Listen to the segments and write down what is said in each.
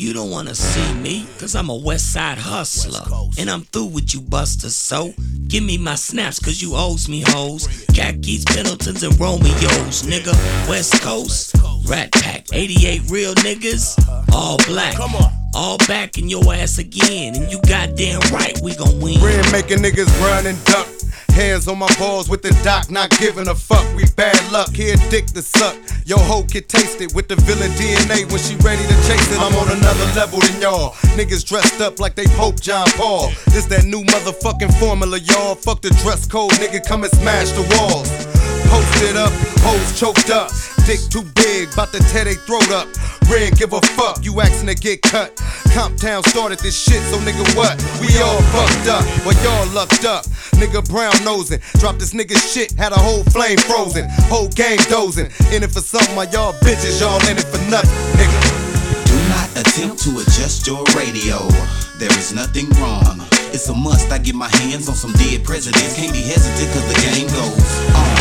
You don't wanna see me, cause I'm a west side hustler. And I'm through with you busters, so give me my snaps, cause you owes me hoes. Khakis, Pendletons, and Romeos, nigga. West Coast, Rat Pack, 88 real niggas, uh-huh. all black. All back in your ass again, and you goddamn right, we gon' win. Brand making niggas run and duck. Hands on my balls with the doc, not giving a fuck. We bad luck, here dick to suck. Yo hoe can taste it with the villain DNA when she ready to chase it. I'm on another level than y'all. Niggas dressed up like they Pope John Paul. This that new motherfucking formula, y'all. Fuck the dress code, nigga, come and smash the walls. Posted up, hoes choked up. Dick too big, bout to tear they throat up. Red, give a fuck, you asking to get cut. Compton started this shit, so nigga what? We all fucked up, but y'all lucked up. Nigga brown nosing, dropped this nigga shit, had a whole flame frozen. Whole game dozing. In it for something, my y'all bitches, y'all in it for nothing, nigga. Do not attempt to adjust your radio. There is nothing wrong. It's a must. I get my hands on some dead presidents. Can't be hesitant cause the game goes on.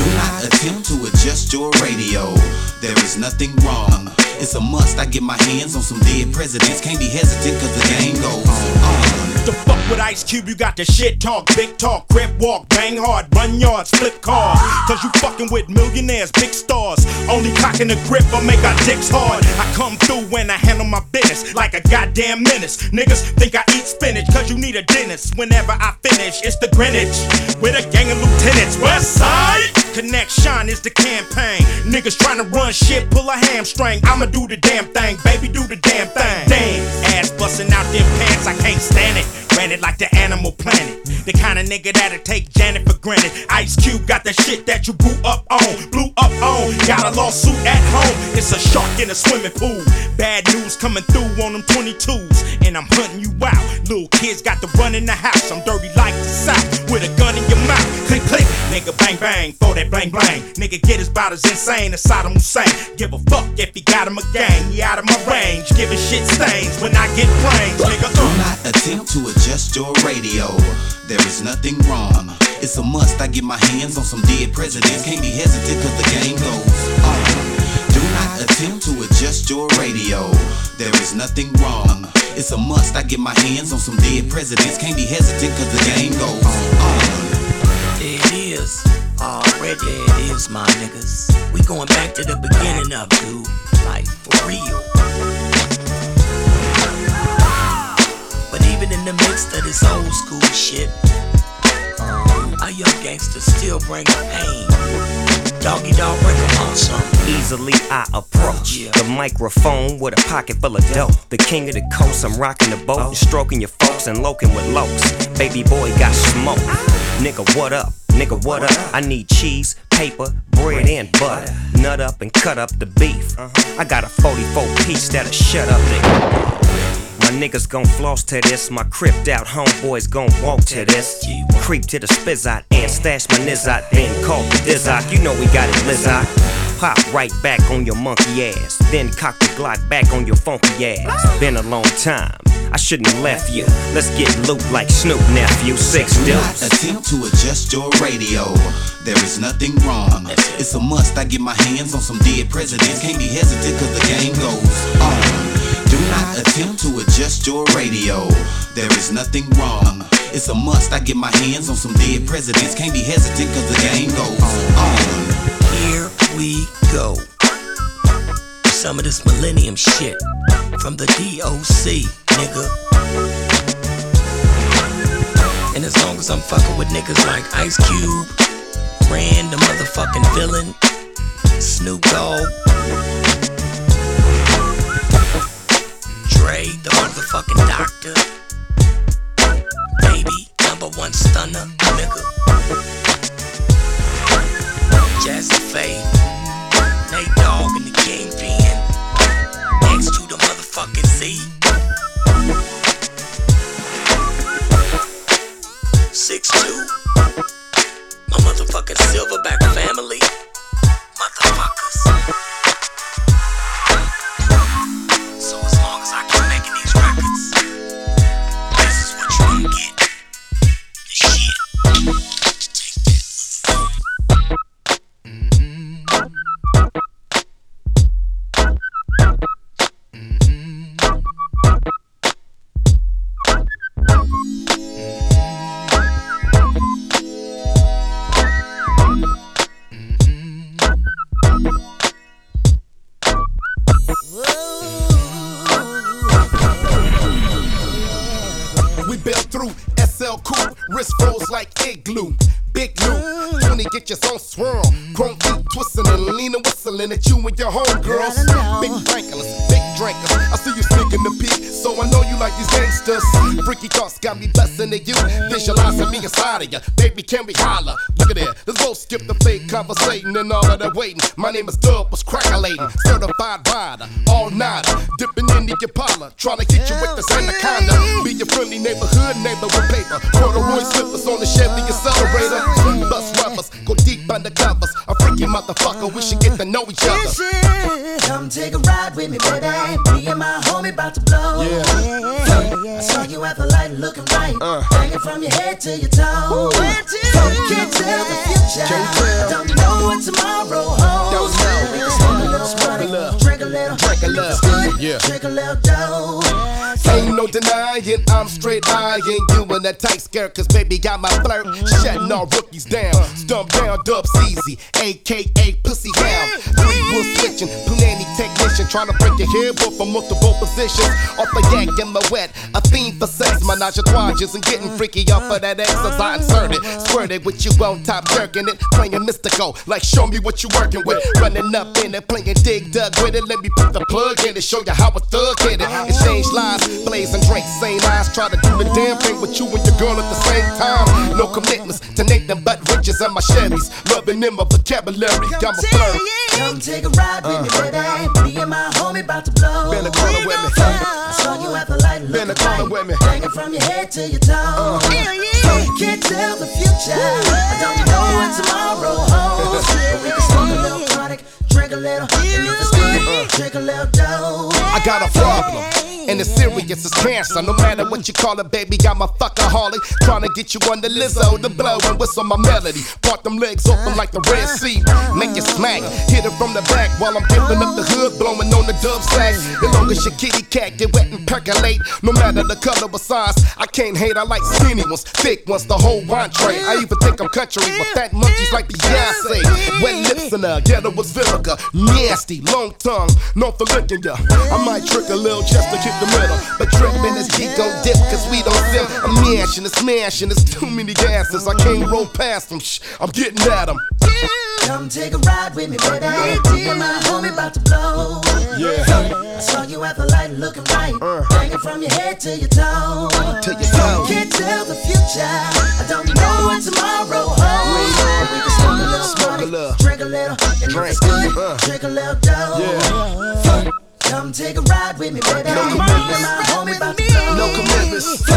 Do not attempt to adjust your radio. There is nothing wrong. It's a must. I get my hands on some dead presidents. Can't be hesitant cause the game goes on. The fuck with Ice Cube, you got the shit talk, big talk, grip walk, bang hard, run yards, flip cars. Cause you fucking with millionaires, big stars. Only cocking the grip or make our dicks hard. I come through when I handle my business like a goddamn menace. Niggas think I eat spinach cause you need a dentist. Whenever I finish, it's the Greenwich with a gang of lieutenants. West side connection is the campaign. Niggas trying to run shit, pull a hamstring. I'ma do the damn thing, baby, do the damn thing. Damn, ass busting out them pants, I can't stand it. Ran it like the animal planet. The kind of nigga that'll take Janet for granted. Ice Cube got the shit that you grew up on, blew up on. Got a lawsuit at home. It's a shark in a swimming pool. Bad news coming through on them 22s, and I'm hunting you out. Little kids got to run in the house. I'm dirty like the South with a gun in your mouth. Click click, nigga bang bang for that blang blang. Nigga get his bout as insane as Saddam Hussein. Give a fuck if he got him a gang. He out of my range, giving shit stains when I get brains, nigga. Do Uh. not attempt to adjust your radio. There is nothing wrong. It's a must. I get my hands on some dead presidents. Can't be hesitant cause the game goes on. Do not attempt to adjust your radio. There is nothing wrong. It's a must. I get my hands on some dead presidents. Can't be hesitant cause the game goes on. It is. Already it is, my niggas. We going back to the beginning of dude. Like for real. Of this old school shit, um, our young gangsters still bring pain. Doggy dog break on some. Easily I approach Yeah. the microphone with a pocket full of dope. The king of the coast, I'm rocking the boat and stroking your folks and loking with lokes. Baby boy got smoke. Nigga, what up? Nigga, what up? I need cheese, paper, bread, and butter. Nut up and cut up the beef. I got a 44 piece that'll shut up the. My niggas gon' floss to this. My cripped out homeboys gon' walk to this. Creep to the spizzot and stash my nizzot. Then call the dizzot. You know we got it blizzot. Pop right back on your monkey ass. Then cock the Glock back on your funky ass. Been a long time. I shouldn't have left you. Let's get loot like Snoop nephew. Six Do not attempt to adjust your radio. There is nothing wrong. It's a must. I get my hands on some dead presidents. Can't be hesitant cause the game goes on. Not attempt to adjust your radio. There is nothing wrong. It's a must. I get my hands on some dead presidents. Can't be hesitant cause the game goes on. Here we go. Some of this millennium shit from the DOC, nigga. And as long as I'm fucking with niggas like Ice Cube, Ren, the motherfucking villain, Snoop Dogg, Dre, the motherfucking doctor, Baby, number one stunner, nigga. Jazzy Faye, Nate Dogg and the Kingpin. Next to the motherfucking Z. Six two. My motherfucking Silverback family. Motherfuckers. Whistling at you and your homegirls. Big drinkless, big drinkers. I see you sneaking the peak, so I know you like these gangsters. Freaky thoughts got me busting at you. Visualizing me inside of you. Baby, can we holler? Look at that. Let's go skip the fake conversating and all of that waiting. My name is Dub, was crackalating. Certified rider, all nighter. Dipping into your parlor. Trying to get you with this anaconda. Be your friendly neighborhood neighbor with paper. Corduroy slippers on the Chevy accelerator. Bus rubbers, go deep under covers. A freaky motherfucker, we should get to know each other. Come take a ride with me, baby. Me and my homie about to blow. Yeah. I saw you at the light looking right. Uh. Hanging from your head to your toes. So you can't tell the future. Can't tell. I don't know what tomorrow holds. Don't know. We can smoke a little Smoke a money, little. drink a little. Drink a little. it's good, Yeah. drink a little dough. Ain't no denying, I'm straight eyeing you in that tight skirt, cause baby got my flirt. Shutting all rookies down, stump down, dubs easy, aka Pussy Hound. Three wood switching, plenty technician, trying to break your hair, but from multiple positions. Off a yak in my wet, a fiend for sex, menage a twages, and getting freaky off of that exercise. I inserted, squirted with you on top, jerking it, playing mystical, like show me what you working with. Running up in it, playing dig dug with it, let me put the plug in it, show you how a thug hit it. Exchange lies, blazing drinks, same eyes, try to do the damn thing with you and your girl at the same time. No commitments to nothing but riches and my Chevys, loving in my vocabulary, got my flirt. Come take a ride with me, baby. Me and my homie about to blow. The corner with me. I saw you at the light looking Bend the corner right. with me. Hanging from your head to your toes. So you can't tell the future. I don't know what tomorrow holds. We can smoke a little chronic, drink a little, and if it's good, drink a little dough. I got a problem. And it's serious as cancer. No matter what you call it, baby, got my fuckaholic. Trying to get you on the Lizzo, the blow and whistle my melody. Part them legs open like the Red Sea. Make it smack. Hit it from the back while I'm dipping up the hood, blowing on the dub sack. As long as your kitty cat get wet and percolate. No matter the color or size, I can't hate. I like skinny ones, thick ones, the whole tray. I even think I'm country, but fat monkeys like Beyonce. Wet lips and a ghetto was vinegar. Nasty, long tongue, known for licking ya. I might trick a little just to kick the middle. But tripping is G gon' dip, cause we don't sim. I'm mashing, it's smashing, there's too many gases. I can't roll past them, shh, I'm getting at them. Come take a ride with me, baby. And my homie about to blow. Yeah. I saw you at the light looking right. Hanging from your head to your toes. To your So you can't tell the future. I don't know what tomorrow holds. We can smoke a little, Smoke a little. drink a little, and Drink. it's good, Uh. drink a little dough. Yeah. Come take a ride with me, baby. No Me commitments. and my homie about to blow. No commitments.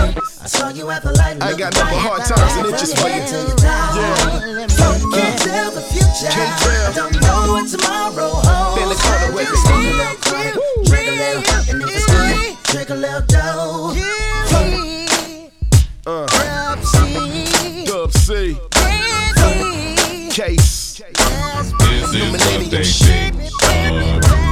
I saw you at the light I got nothing but hard times and Hanging itches from for your you. head to your toes. So can't tell the future. Can't tell. I don't know what tomorrow holds. Bend the corner with We me. can smoke a little chronic, drink a little, and if it's good, drink a little dough. Uh. Dub C. Dub C. Case. This is what they think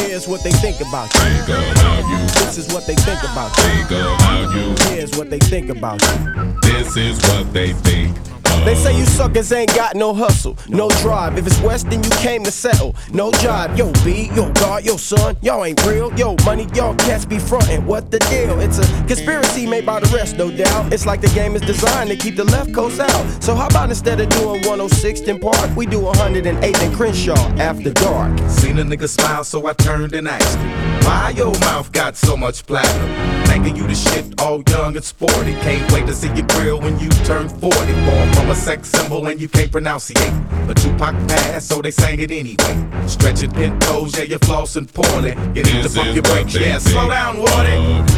Here's what they think about you. Think about you. This is what they think about you. Think about you. Here's what they think about you. This is what they think. They say you suckers ain't got no hustle, no drive. If it's West, then you came to settle. No job, Yo, B, yo, God, yo, son, y'all ain't real. Yo, money, y'all cats be frontin'. What the deal? It's a conspiracy made by the rest, no doubt. It's like the game is designed to keep the left coast out. So how about instead of doing 106th in Park, we do 108th in Crenshaw after dark? Seen a nigga smile, so I turned and asked Why your mouth got so much platinum? Thinking you the shit, all young and sporty. Can't wait to see your grill when you turn 40. Born from a sex symbol and you can't pronunciate. But Tupac passed, so they sang it anyway. Stretching pin toes, yeah, you're flossing poorly. You need to This is your brakes, yeah, slow down, Wardy.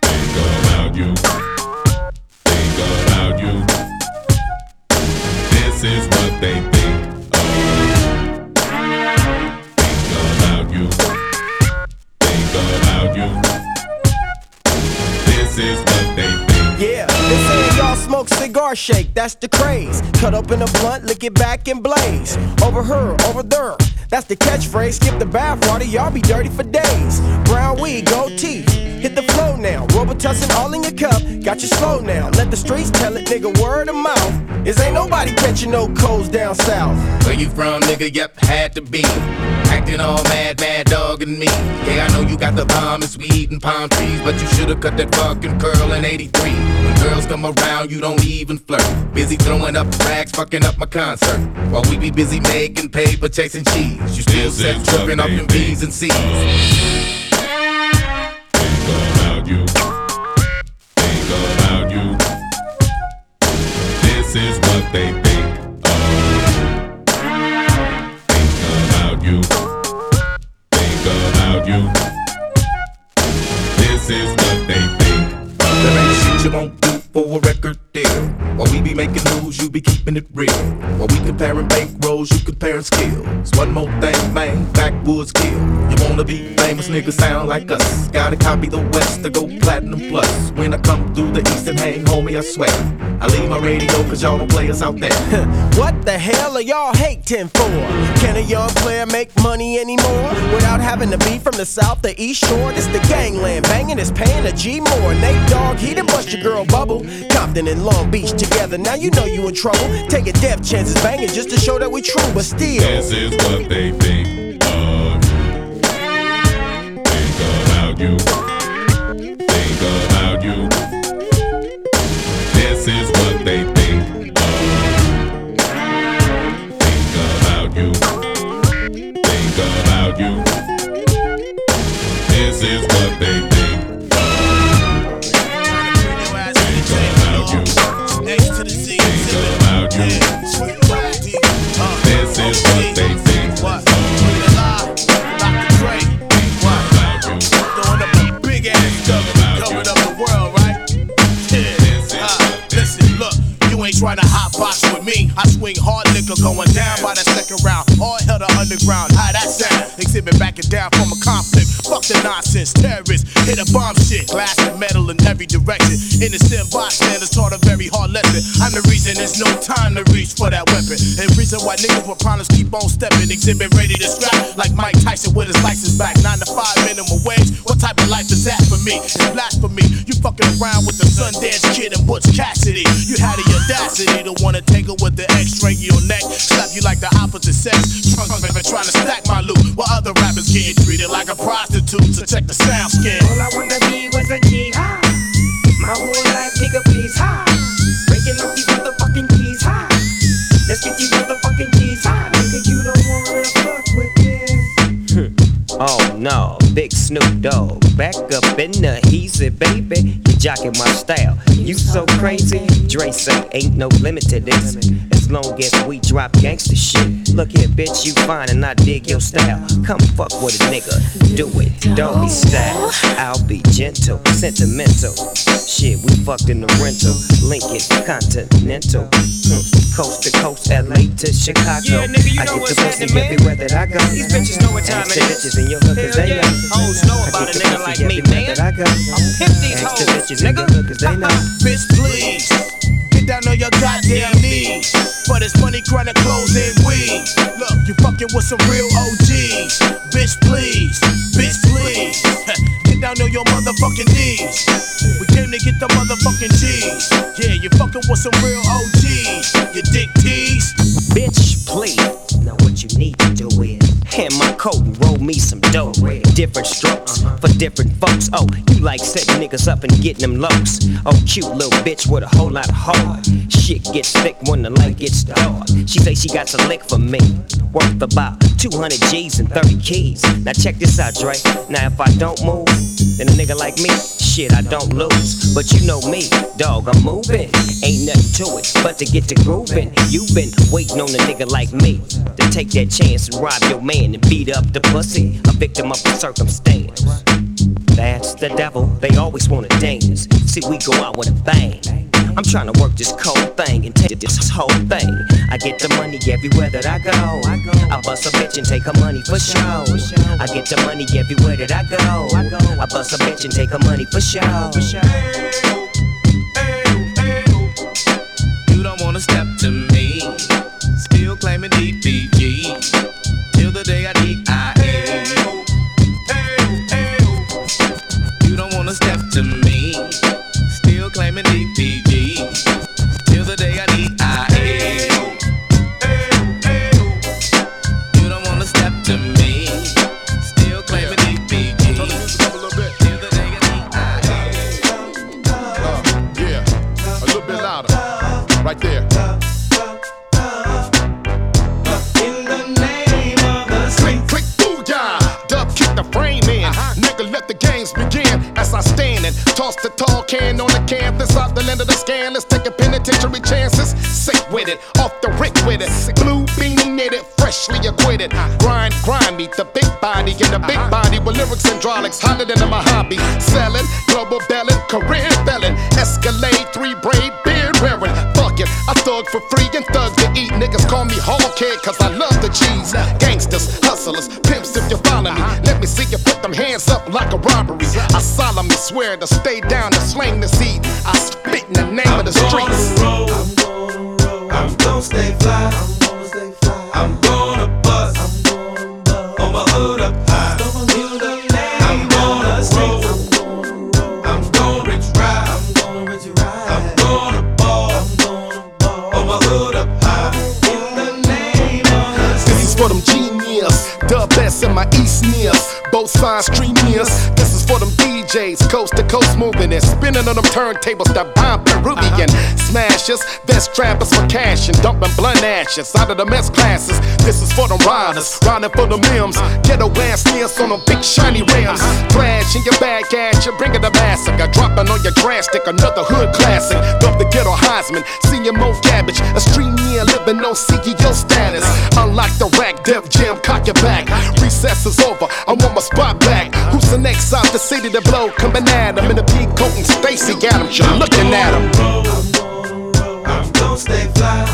Think about you. Think about you. This is what they think. of. Think about you. Think about you. This is what smoke cigar shake, that's the craze. Cut open a blunt, lick it back and blaze. Over her, over there, that's the catchphrase. Skip the bath water, y'all be dirty for days. Brown weed, gold teeth, hit the flow now. Robitussin all in your cup, got you slow now. Let the streets tell it, nigga, word of mouth. Is ain't nobody catching no colds down south. Where you from, nigga? Yep, had to be. Acting all mad, mad dogging me. Yeah, I know you got the bomb and we eating palm trees, but you should've cut that fucking curl in 83. When girls come around, you don't even flirt. Busy throwing up rags, fucking up my concert. While we be busy making paper, chasing cheese. You still set is tripping what off they them B's and C's. Think about you. Think about you. This is what they think of. Think about you. Think about you. This is what they think There ain't shit you won't do for a record deal. While we be making moves, you be keeping it real. While we comparing bank rolls, you comparing skills. One more thing, man, backwoods kill. You wanna be famous, niggas sound like us. Gotta copy the West to go platinum plus. When I come through the East and hang, homie, I swear. I leave my radio cause y'all don't play us out there. What the hell are y'all hating for? Can a young player make money anymore without having to be from the south, the east shore? This the gangland banging is paying a G more. Nate Dogg, he done bust your girl bubble. Compton and Long Beach together, now you know you in trouble. Taking death chances banging just to show that we true, but still. This is what they think of you. Think about you. Trying to hot box with me. I swing hard liquor going down by the second round. All hell to underground. How that sound? Xzibit backing down from a conflict. Fuck the nonsense. Terrorists hit a bomb shit. Glass and metal in every direction. Innocent bystanders taught a very hard lesson. I'm the reason there's no time to reach for that weapon. And reason why niggas with problems keep on stepping. Xzibit ready to scrap like Mike Tyson with his license back. Nine to five minimum wage. What type of life is that for me? It's blasphemy. You fucking around with the Sundance Kid and Butch Cassidy. You had the audacity to wanna tangle with the X, strangle your neck, slap you like the opposite sex. Drunk been trying to stack my loot while other rappers getting treated like a prostitute. So check the sound skin. All I wanna be was a jihad. My whole life, nigga, please high. Breaking up these motherfucking keys high. Let's get these Oh no, big Snoop Dogg. Back up in the heezy, baby. You jocking my style. You so crazy. Dre say ain't no limit to this. As long as we drop gangster shit. Look here, bitch, you fine and I dig your style. Come fuck with a nigga. Do it. Don't be style. I'll be gentle, sentimental. Shit, we fucked in the rental. Lincoln, Continental. Hmm. Coast to coast, LA to Chicago. Yeah, nigga, you I get what's the pussy everywhere that I go. These bitches know what time it is. Bitches in your hood 'cause Hell they know. Hoes know about a the nigga like me, everywhere man. that I go. Pimp these Ask the hoes, bitches in your nigga. they know. Bitch, please. Get down on your goddamn knees. For this money, chronic clothes and weed. Look, you fucking with some real OGs. Bitch, please. Bitch, please. Get down on your motherfucking knees. We came to get the motherfucking G's. Yeah, you fucking with some real OGs. You dick tease. Bitch, please. Now what you need to do is hand my coat and roll me some dough. Different strokes for different folks. Oh, you like setting niggas up and getting them lows. Oh, cute little bitch with a whole lot of heart. Shit gets thick when the light gets dark. She say she got some lick for me. Worth about 200 G's and 30 keys. Now check this out, Dre. Now if I don't move, then a nigga like me, shit, I don't lose. But you know me, dog, I'm moving. Ain't nothing to it but to get to grooving. You've been waiting on a nigga like me to take that chance and rob your man and beat up the pussy, a victim of the circumstance. That's the devil, they always wanna dance. See, we go out with a bang. I'm trying to work this cold thing and take this whole thing. I get the money everywhere that I go. I bust a bitch and take her money for show. I get the money everywhere that I go. I bust a bitch and take her money for show. Can on the canvas out the land of the scan. Let's take a penitentiary chances. Sick with it, off the rick with it. Blue beanie knitted, freshly acquitted. Uh-huh. Grind, grind me, the big body in the big uh-huh. body with lyrics and hydraulics hotter than a hobby. Selling, global belling, career felon. Escalade, three braid, beard wearing. Fuck it, I thug for free and thug to eat. Niggas call me hardhead cause I love the cheese. Gangsters, hustlers, pimps if you follow me. Uh-huh. Let me see you put them hands up like a robbery. I solemnly swear to stay down and slang the seed. I spit in the name of the streets. I'm gonna roll. I'm gonna stay fly. I'm gonna stay fly. I'm gonna bust. I'm gonna bust. On my hood up high. I'm gonna roll. I'm gonna rich ride. I'm gonna rich ride. I'm gonna ball. I'm gonna ball. On my hood up high. In the name of the This is for them genius, dub S and my East nears. Both sides stream DJs, coast to coast moving and spinning on them turntables that bomb Peruvian. Smashers, best trappers for cash and dumping blunt ashes out of the mess classes. This is for them riders, riding for the limbs. Ghetto ass sneers on them big shiny rims. Flash in your back at you, bringing the massacre. Dropping on your grass stick, another hood classic. Dub the ghetto Heisman, senior Mo Cabbage. A stream year living on CEO status. Unlock the rack, Def Jam, cock your back. Recess is over, I want my spot back. Who's the next out the city to blow? Coming at him in a big coat and Stacy Adams, you're looking at him. I'm gonna stay fly.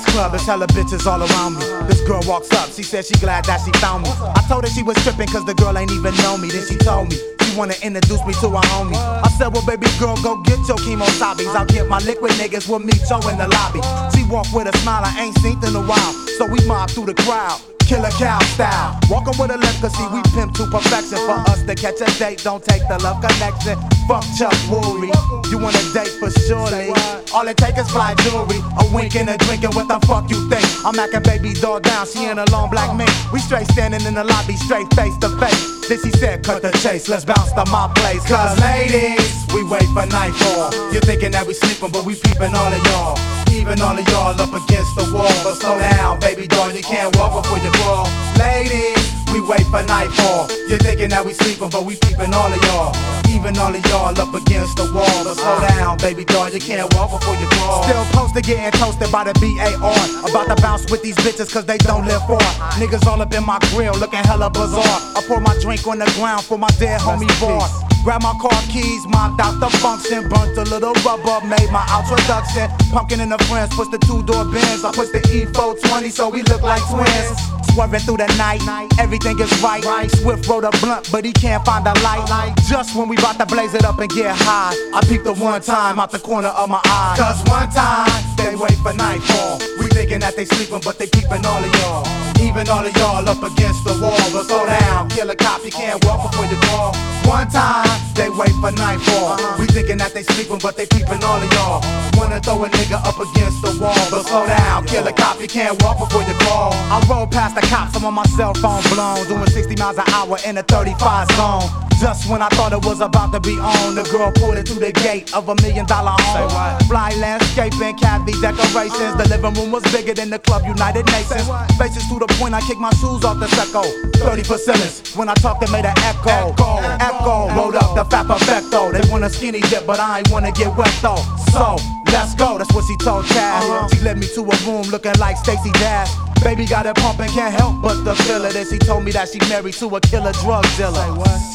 Ass club, there's hella bitches all around me. This girl walks up, she says she glad that she found me. I told her she was tripping cause the girl ain't even know me. Then she told me she wanna introduce me to her homie. I said, well baby girl, go get your chemosabis. I'll get my liquid niggas with me, Joe in the lobby. She walked with a smile I ain't seen in a while. So we mob through the crowd. Killer cow style. Walking with a left, cause see, we pimp to perfection. For us to catch a date, don't take the love connection. Fuck Chuck Woolery. You want a date for surely. All it takes is fly jewelry. A wink and a drink, and what the fuck you think? I'm acting baby doll down, she in a long black mink. We straight standing in the lobby, straight face to face. Then she said, cut the chase, let's bounce to my place. Cause ladies, we wait for nightfall. You're thinking that we sleeping, but we peeping all of y'all. Even all of y'all up against the wall. But slow down, baby doll, you can't walk before you crawl. Ladies, we wait for nightfall. You're thinking that we sleeping, but we peeping all of y'all. Even all of y'all up against the wall. But slow down, baby doll, you can't walk before you crawl. Still posted, getting toasted by the BAR. About to bounce with these bitches, cause they don't live far. Niggas all up in my grill, looking hella bizarre. I pour my drink on the ground for my dead homie bar. Grab my car keys, mopped out the function, burnt a little rubber, made my introduction. Pumpkin and the friends, push the two door bins. I push the E420 so we look like twins. Swerving through the night, everything is right. Swift wrote a blunt, but he can't find the light. Just when we about to blaze it up and get high, I peeped the one time out the corner of my eye. Cause one time, they wait for nightfall. We thinking that they sleeping, but they peeping all of y'all. Even all of y'all up against the wall. But slow down, kill a cop, you can't walk before you crawl. One time, they wait for nightfall. We thinking that they sleeping, but they peeping all of y'all. Wanna throw a nigga up against the wall. But slow down, kill a cop, you can't walk before you crawl. I roll past the cops, I'm on my cell phone blown. Doing 60 miles an hour in a 35 zone. Just when I thought it was about to be on, the girl pulled it through the gate of a million dollar home. Fly landscaping, cavity decorations. The living room was bigger than the club United Nations. Faces to the point I kicked my shoes off the secco. 30 percenters. When I talked, they made an echo. Echo, rolled up the fat perfecto. They want a skinny dip, but I ain't wanna get wet though. So, let's go, that's what she told Chad. She led me to a room looking like Stacey Dash. Baby got it pumping, can't help but to feel it. And he told me that she married to a killer drug dealer.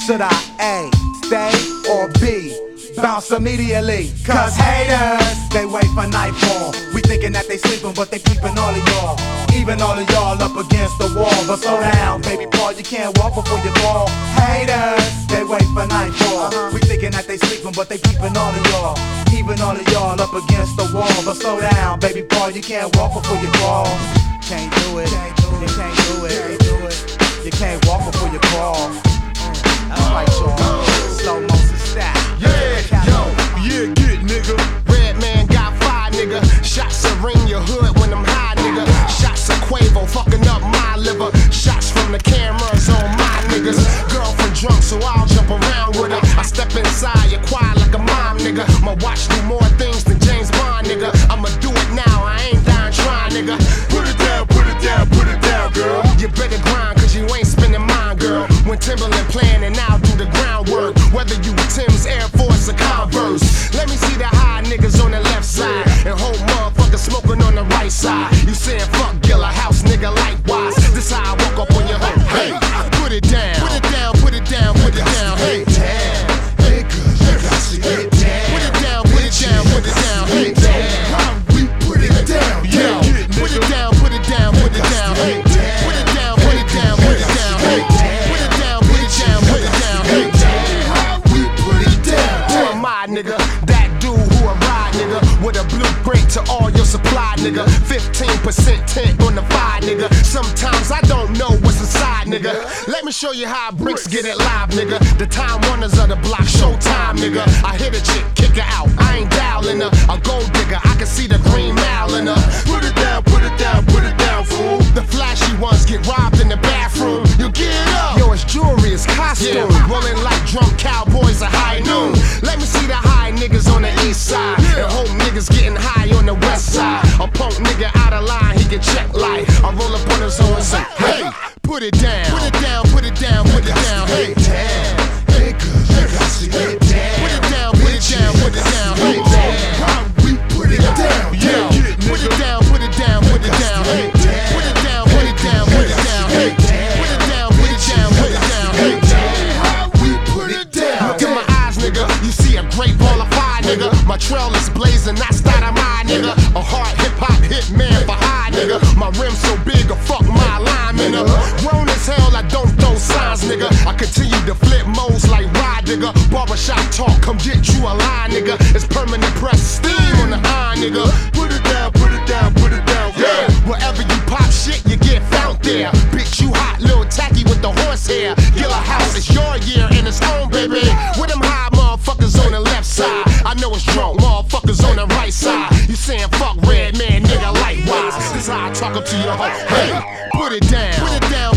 Should I A, stay or B? Bounce immediately, cause haters, they wait for nightfall. We thinking that they sleeping, but they peeping all of y'all. Even all of y'all up against the wall. But slow down, baby boy, you can't walk before you fall. Haters, they wait for nightfall. Uh-huh. We thinking that they sleeping, but they keeping all of y'all, Even all of y'all up against the wall. But slow down, baby boy, you can't walk before you crawl. Can't do it, you can't do it, you can't walk before you crawl. That's right, y'all. Slow motion style. Yeah, yo, yeah, get nigga. Redman got five, nigga. Shots of ring your hood when I'm high, nigga. Shots of Cuervo fucking up my liver. Shots from the cameras on my niggas. Girlfriend drunk, so I'll jump around with her. I step inside, you quiet like a mom, nigga. My watch do more things than James Bond, nigga. I'ma do it now, I ain't dying trying, nigga. Girl. You better grind, cause you ain't spending mine, girl. When Timberland playing and I'll do the groundwork. Whether you Tim's Air Force or Converse. Let me see the high niggas on the left side. And whole motherfuckers smoking on the right side. You saying fuck Gilla House, nigga, likewise. This how I walk up on your hood. Hey, put it down. Put it down, put it nigga. 15% tent on the fire, nigga. Sometimes I don't know what's inside, nigga. Let me show you how bricks get it live, nigga. The time runners of the block, showtime, nigga. I hit a chick, kick her out. I ain't dialing her. A gold digger, I can see the green mile in her. Put it down, put it down, put it down, fool. The flashy ones get robbed in the bathroom. You get up. Yo, it's jewelry, it's costume. Rolling like drunk cowboys at high noon. Let me see the high niggas on the east side. And hope niggas getting high on the west side. A punk nigga out of line, he can check light. I roll up on his own and say, hey, put it down. Put it down, put it down, put it down. Hey, Hey, cuz you got to get down. Put it down, put it down, put it down. Hey, how we put it down. Yeah, put it down, put it down, put it down. Hey, put it down, put it down, put it down. Hey, put it down, put it down, put it down. Hey, how we put it down. Look in my eyes, nigga. You see a great ball of fire, nigga. My trail is blazing, that's that of my nigga. A hard nigga. I continue to flip modes like ride, nigga. Barbershop talk, come get you a line, nigga. It's permanent press, steam on the eye, nigga. Put it down, put it down, put it down. Yeah, wherever you pop shit, you get found there. Bitch, you hot, little tacky with the horse hair. Gilla House, it's your year and it's home, baby. With them high motherfuckers on the left side. I know it's drunk, motherfuckers on the right side. You saying fuck Redman, nigga, likewise. This how I talk up to your hoe. Hey, put it down, put it down, put it down,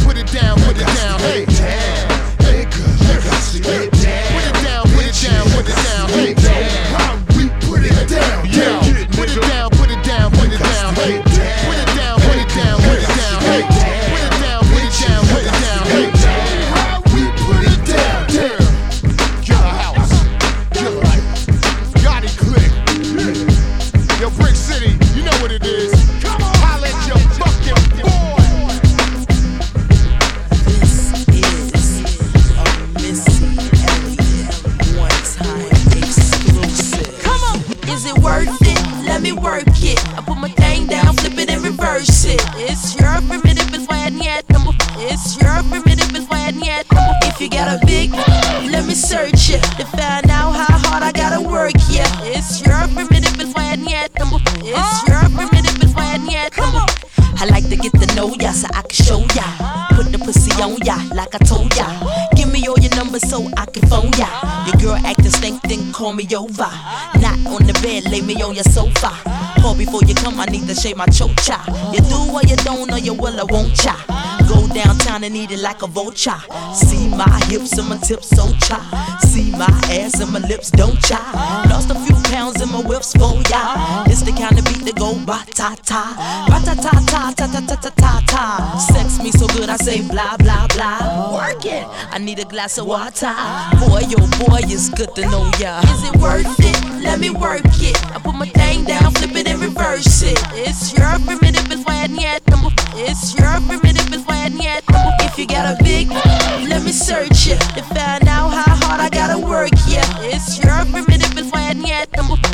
Your primitive, it's why I need. If you got a big, let me search it to find out how hard I gotta work. Yeah, it's your primitive, it's why I need. It's your primitive, it's why I need number. I like to get to know ya so I can show ya. Put the pussy on ya like I told ya. Give me all your numbers so I can phone ya. Your girl acting stink, then call me over. Not on the bed, lay me on your sofa. Call before you come, I need to shave my chocha. You do or you don't, or you will, I won't cha. Go downtown and eat it like a vulture. See my hips and my tips so cha. See my ass and my lips don't cha. Lost a few pounds in my whips for ya. It's the kind of beat that go ba ta ta, ba ta ta ta ta ta ta ta ta ta. Sex me so good I say blah blah blah. Work it. I need a glass of water. Boy, yo boy, it's good to know ya. Is it worth it? Let me work it. I put my thing down, flip it and reverse it. It's your primitive, it's why I need. It's your primitive, it's why Need number. If you got a big, let me search it to find out how hard I gotta work. Yeah, it's your primitive, it's why I.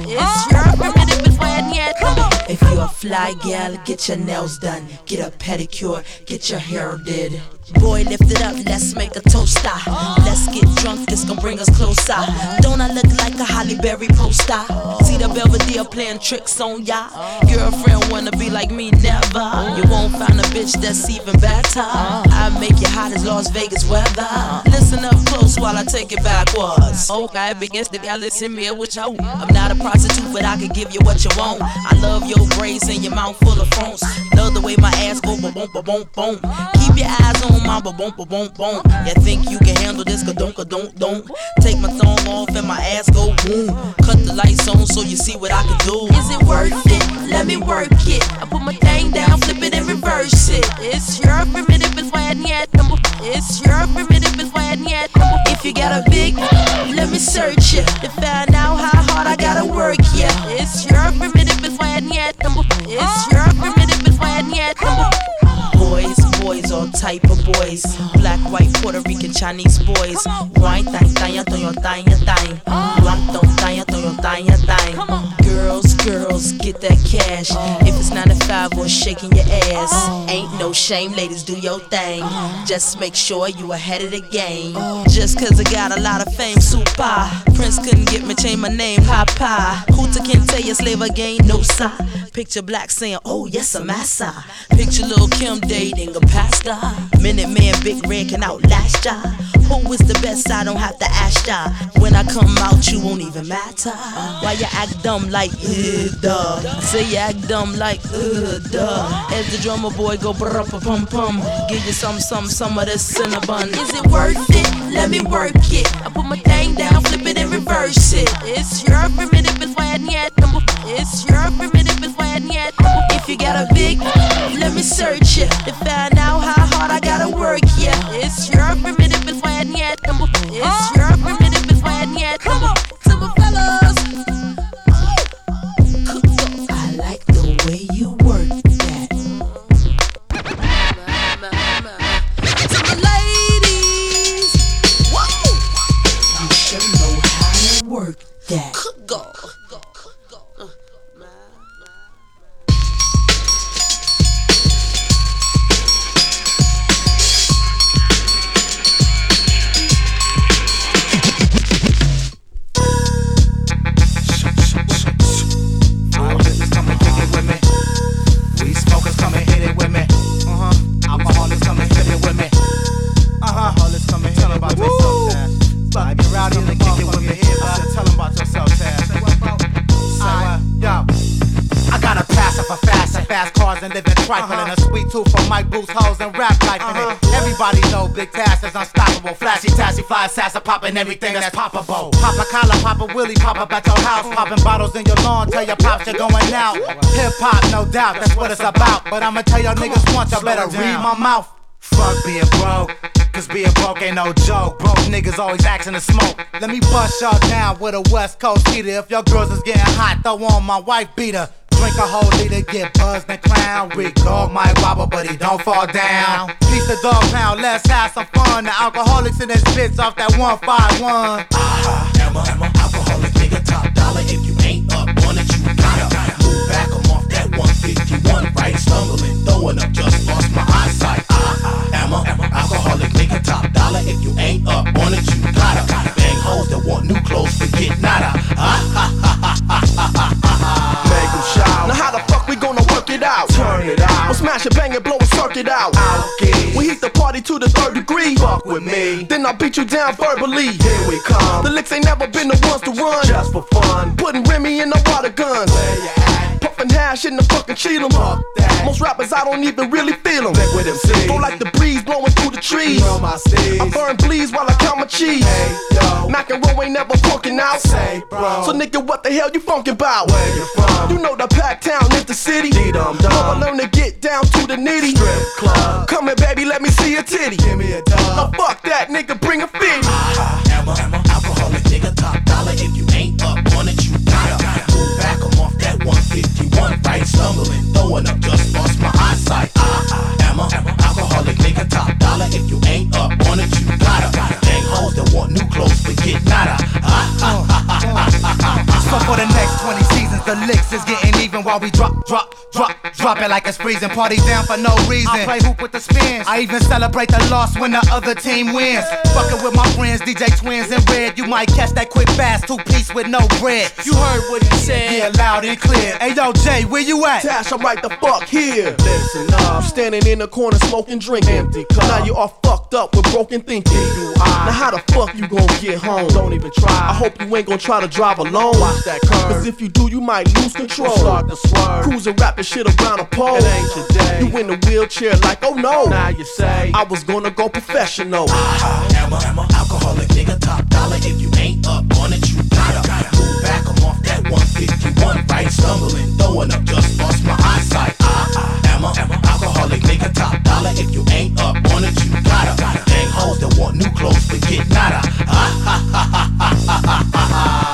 It's your primitive, why I. If you a fly gal, get your nails done, get a pedicure, get your hair did. Boy, lift it up, let's make a toast. ah. Let's get drunk this gon' bring us closer. Don't I look like a Halle Berry poster? See the Belvedere playing tricks on ya. Girlfriend wanna be like me, never. You won't find a bitch that's even better. I make you hot as Las Vegas weather. Listen up close while I take it backwards. Okay, begins to y'all listen me with you. I'm not a prostitute, but I can give you what you want. I love your braids and your mouth full of phones. Love the way my ass go boom ba boom boom. Keep your eyes on my ba boom ba boom boom. You think you can handle this? Ka don't ka don't don't. Take my thumb off and my ass go boom. Cut the lights on so you see what I can do. Is it worth it? Let me work it. I put my thing down, flip it and reverse it. It's your primitive, it's why I need number. It's your primitive, it's why I need number. If you got a big, let me search it to find out how hard I gotta work. Yeah, it's your primitive, it's why I need number. It's your primitive, it's why I need number. Boys, boys, all type of boys. Black, white, Puerto Rican, Chinese boys. Wine, thang, thang, toyo, thang, thang. Black, don't thang, toyo, thang, thang. Girls, girls, get that cash. If it's 9 to 5 or shaking your ass. Ain't no shame, ladies, do your thing. Just make sure you ahead of the game. Just cause I got a lot of fame, super. Prince couldn't get me, change my name, Papa. Hooter can't tell you slave again, no sir. Picture black saying, oh yes, I'm massa. Picture little Kim dating a pastor. Minute Man, Big Red can outlast ya. Who is the best? I don't have to ask ya. When I come out, you won't even matter. Why you act dumb like, uh, duh? Say act dumb like, uh, duh. As the drummer boy go brr pum pum. Give you some, some, some of this cinnabon. Is it worth it? Let me work it. I put my thing down, flip it and reverse it. It's your primitive, it's why I need. It's your primitive, it's why I need. If you got a big, let me search it to find out how hard I gotta work. And rap life in it. Everybody know Big Tash is unstoppable. Flashy, tashy, fly, sass, popping everything that's poppable. Pop a collar, pop a willy, pop up at your house. Popping bottles in your lawn, tell your pops you're going out. Hip hop, no doubt, that's what it's about. But I'ma tell y'all niggas once, y'all better read my mouth. Fuck being broke. Cause being broke ain't no joke. Broke niggas always asking to smoke. Let me bust y'all down with a West Coast heater. If your girls is getting hot, throw on my wife beater. Drink a whole liter, get buzzed and clown. Rick dog might wobble, but he don't fall down. Piece of dog pound, let's have some fun. The alcoholics in this bitch off that 151. Ah, am a, alcoholic nigga, top dollar. If you ain't up on it, you gotta, move back. I'm off that 151, right? Stumbling, throwing up, just lost my eyesight. Ah, am a, alcoholic nigga, top dollar. If you ain't up on it, you gotta, bang hoes that want new clothes, forget nada. Ah, ha, ha, ha, ha, ha, ha. We'll smash it, bang it, blow a circuit out. Alky. We heat the party to the third degree. Fuck with me. Then I beat you down verbally. Here we come. The licks ain't never been the ones to run. Just for fun. Putting Remy in the water guns. Where you at? Puffin' hash in the fucking cheat 'em. Fuck that. Most rappers I don't even really feel feel 'em. Liquid MC. Go like the breeze blowing through the trees. Know my steez. I burn bleeds while I count my cheese. Hey, yo. Mac and roll ain't never fucking out. Say, bro. So nigga, what the hell you funkin' about? Where you from? You know the pack town is the city. D-dum dum. Never learn to get down to the nitty. Strip club. Come here, baby, let me see your titty. Give me a Now dub. fuck that, nigga, bring a fit. Ah, am a, am a alcoholic nigga, top dollar. If you ain't up on it, you gotta, gotta move back. I'm off that 151, right? Stumbling, throwing up, just lost my eyesight. Ah, am a, am a alcoholic nigga, top dollar. If you ain't up on it, you gotta, gotta bang hoes that want new clothes, forget nada. Ah, ha, ha, ha, ha, ha, ha, So for the next 20 seasons, the licks is getting even while we drop, drop, drop, drop it like it's freezing. Party down for no reason. I play hoop with the spins. I even celebrate the loss when the other team wins. Fucking with my friends, DJ Twins and Red. You might catch that quick fast two piece with no bread. You heard what he said. Yeah, loud and clear. Hey yo, Jay, where you at? Tash, I'm right the fuck here. Listen up. I'm standing in the corner smoking, drinking. Empty cup. Now you all fucked up with broken thinking. You Now how the fuck you gon' get home? Don't even try. I hope you ain't gon' try to drive alone. Watch that curve. Cause if you do, you might lose control. Start to swerve. Cruising rapping shit around a pole. It ain't your day. You in the wheelchair like, oh no. Now you say I was gonna go professional. Ah, I'm a, I'm a alcoholic nigga, top dollar. If you ain't up on it, you gotta, move back. I'm off that 151 right, stumbling, throwing up, just lost my eyesight. Ah, ah, I, am a, am a alcoholic nigga, top dollar. If you ain't up on it, you gotta, Dang hoes that want new clothes, but get nada. Ah, ha, ha, ha, ha, ha, ha, ha, ha.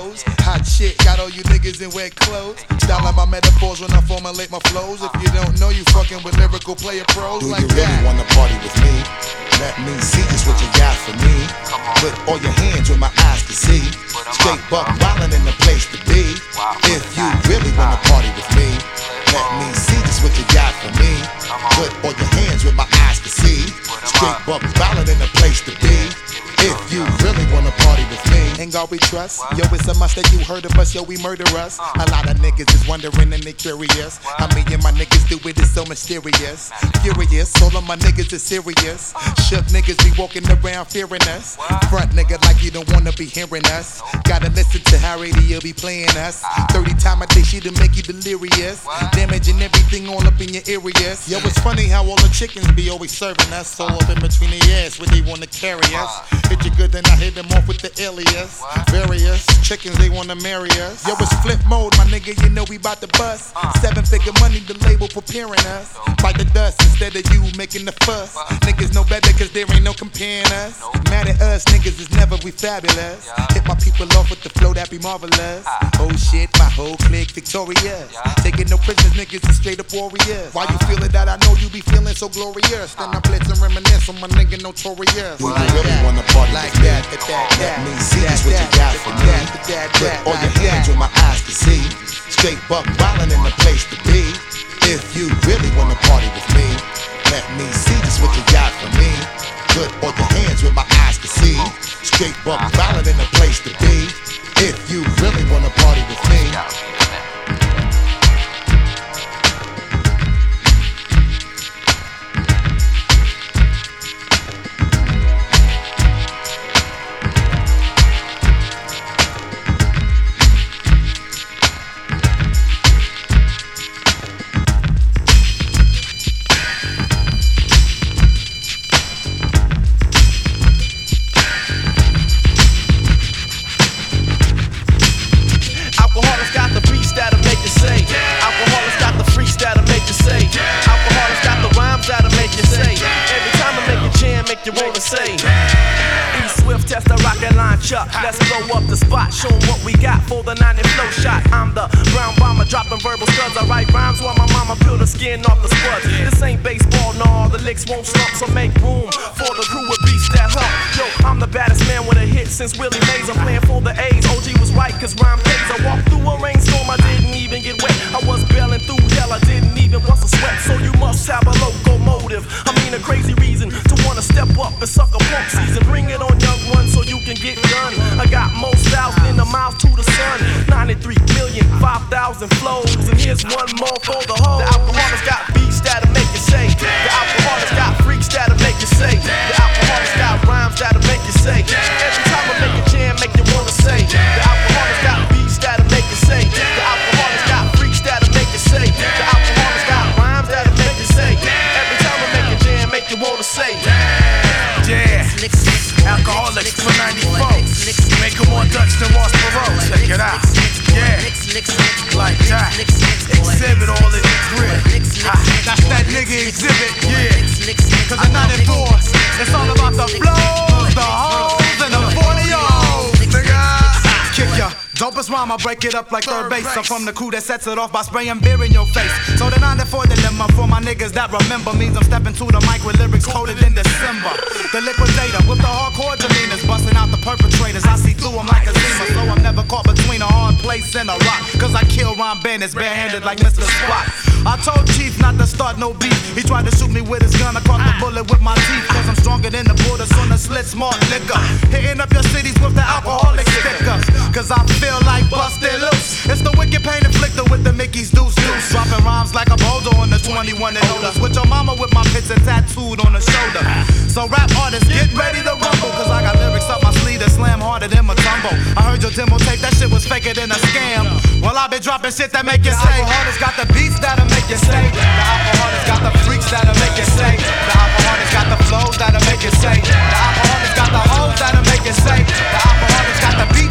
Hot shit, got all you niggas in wet clothes. Styling my metaphors when I formulate my flows. If you don't know, you fucking with lyrical player pros Do like you really that. wanna party with me? Let me see just what you got for me. Put all your hands where my eyes can see. Straight buck wildin' in the place to be. If you really wanna party with me, let me see just what you got for me. Put all your hands where my eyes can see. Straight buck wildin' in the place to be. If you really wanna party with me, Ain't God we trust? Yo, it's a must that you heard of us, yo, we murder us. A lot of niggas is wondering and they curious. How me and my niggas do it is so mysterious. Furious, all of my niggas is serious. Shook niggas be walking around fearing us. Front nigga like you don't wanna be hearing us. Gotta listen to how radio be playing us. 30 time a day she'll make you delirious. Damaging everything all up in your areas. Yo, it's funny how all the chickens be always serving us. All up in between the ass where they wanna carry us. Hit you good, then I hit them off with the alias. Various chickens, they wanna marry us. Yo, it's flip mode, my nigga, you know we bout to bust. Seven figure money, the label preparing us. Bite the dust instead of you making the fuss. Niggas know better cause there ain't no comparing us. Mad at us, niggas is never we fabulous. Hit my people off with the flow that be marvelous. Oh shit, my whole clique victorious. Taking no prisoners, niggas is straight up warriors. Why you feeling that? I know you be feeling so glorious. Then I blitz and reminisce on my nigga notorious. Do you really wanna party like me? that, that, that, Let me see that, what you that, got for me. that, that, Put that, all your hands that. where my eyes can see. Straight buck wildin' in the place to be. If you really wanna party with me, let me see just what you got for me. Put all your hands where my eyes can see. Straight buck wildin' in the place to be. If you really wanna party with me. Let's blow up the spot. Show what we got for the 90 flow shot. I'm the brown bomber dropping verbal studs. I write rhymes while my mama peel the skin off the spuds. This ain't baseball, no, the licks won't stop, So make room for the crew with beats that hump. Yo, I'm the baddest man with a hit since Willie Mays. I'm playing for the A's. OG was right, cause rhyme pays. I walked through a rainstorm, I didn't even get wet. I was bailing through hell, I didn't even want to sweat. So you must have a locomotive. I mean, a crazy reason to wanna step up and suck a punk season. Bring it on, young one, so you can get done. I got more styles than the miles to the sun. 93 million, 5,000 flows. And here's one more for the whole. The Alkaholiks got beats that'll make you say. The Alkaholiks got freaks that'll make you say. Rhyme, I break it up like third base. I'm from the crew that sets it off by spraying beer in your face. So the 94 dilemma for my niggas that remember means I'm stepping to the mic with lyrics coded in December. The liquidator with the hardcore demeanors, busting out the perpetrators. I see through them like a zima, so I'm never caught between a hard place and a rock. Cause I kill Ron Bandits barehanded like Mr. Spot. I told Chief not to start no beef. He tried to shoot me with his gun. I caught the bullet with my teeth. Cause I'm stronger than the borders on the slit smart liquor. Hitting up your cities with the alcoholic stickers. Cause I feel like busted loose. It's the wicked pain inflicted with the Mickey's deuce deuce. Dropping rhymes like a boulder on the 21 and older. With your mama with my picture tattooed on the shoulder. So rap artists, get ready to rumble. Cause I got lyrics up my sleeve that slam harder than my tumble. I heard your demo tape, that shit was faker than a scam. Well, I've been dropping shit that make you say. Alkaholiks got the beats that'll make you say. The Alkaholiks got the freaks that'll make you say. The Alkaholiks got the flows that'll make you say. The Alkaholiks got the hoes that'll make you say. The Alkaholiks got the beats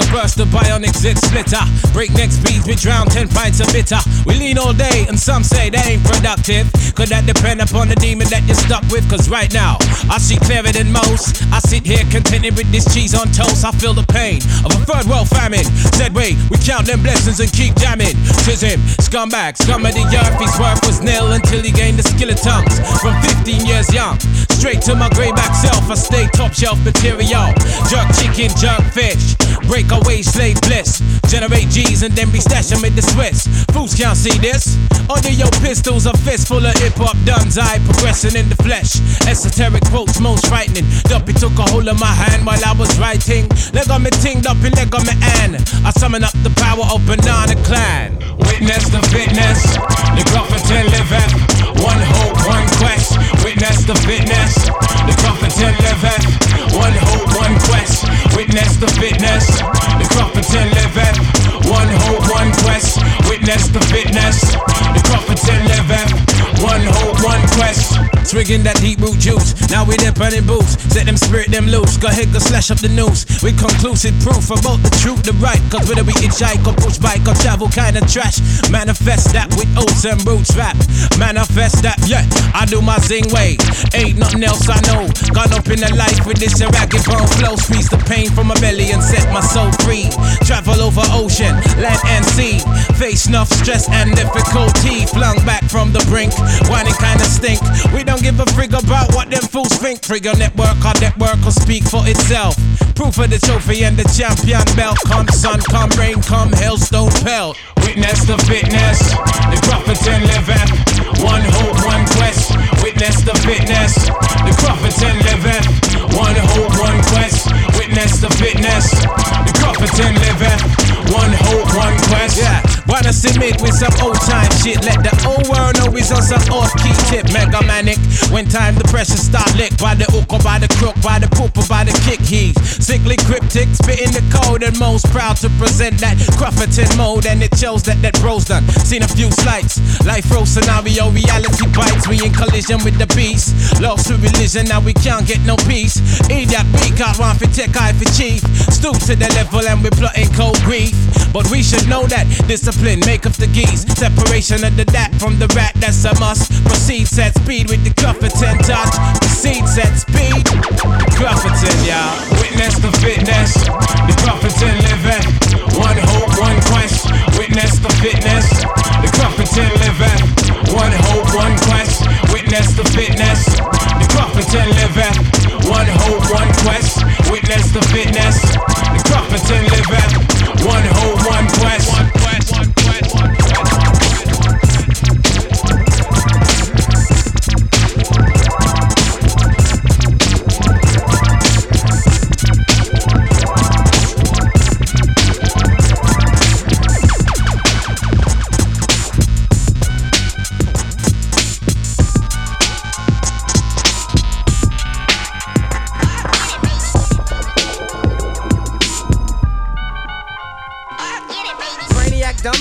Taskmaster burst the bionic zit splitter. Breakneck speeds, we drown 10 pints of bitter. We lean all day, and some say that ain't productive. Could that depend upon the demon that you're stuck with? Cause right now, I see clearer than most. I sit here contented with this cheese on toast. I feel the pain of a third world famine. Said, wait, we count them blessings and keep jamming. Tis him, scumbag, scum of the earth. His worth was nil until he gained the skill of tongues. From 15 years young, straight to my greyback self, I stay top shelf material. Jerk chicken, jerk fish. Break away, slave bliss. Generate G's and then be stashing with the Swiss. Fools can't see this. Under your pistols, a fist full of hip hop duns. I progressing in the flesh. Esoteric quotes, most frightening. Duppy took a hold of my hand while I was writing. Leg on me ting, Duppy, leg on me an. I summon up the power of Banana Klan. Witness the fitness, the prophet liveth. One hope, one quest. Witness the fitness, the prophet liveth. One hope, one quest. Witness the fitness, the prophet liveth. One hope, one quest. Witness the fitness, the prophet liveth. One hope, one quest. Swigging that deep root juice. Now we're there burning boots. Set them spirit them loose. Go ahead, go slash up the news. We conclusive proof about the truth, the right. Cause whether we hitchhike or push bike or travel kind of trash. Manifest that with oats and roots rap. Manifest that, yeah. I do my zing way. Ain't nothing else I know. Gone up in the life with this ragged bone flow. Squeeze the pain from my belly and set my soul free. Travel over ocean, land and sea. Face enough stress and difficulty. Flung back from the brink. Whining kinda stink. We don't give a frig about what them fools think. Trigger network, our network will speak for itself. Proof of the trophy and the champion belt. Come sun, come rain, come hailstone pelt. Witness the fitness, the prophet and liveth. One hope, one quest. Witness the fitness, the prophet and liveth. One hope, one quest. Witness the fitness, the prophet and liveth. One hope, one quest. Yeah, wanna submit with some old time shit. Let the old world know we's on some off key tip. Mega manic. When time the pressure start lick by the hook or by the crook, by the poop or by the kick. He's sickly cryptic, spitting the code and most proud to present that Crufferton mode. And it shows that that bro's done. Seen a few slights. Life row scenario, reality bites. We in collision with the beast. Lost to religion, now we can't get no peace. Idiot, we got one for tech, eye for chief. Stoop to the level and we plotting cold grief. But we should know that discipline make up the geese. Separation of the dat from the rat, that's a must. Proceed, set speed with the Crufferton touch. Proceed, set speed. Crufferton, y'all. Witness the fitness. The Crufferton living. One hope, one quest. Witness the fitness. The Crufferton living. One hope, one quest. Witness the fitness. The Crufferton living. One hope, one quest. Witness the fitness. The Crufferton living. One hope, one quest.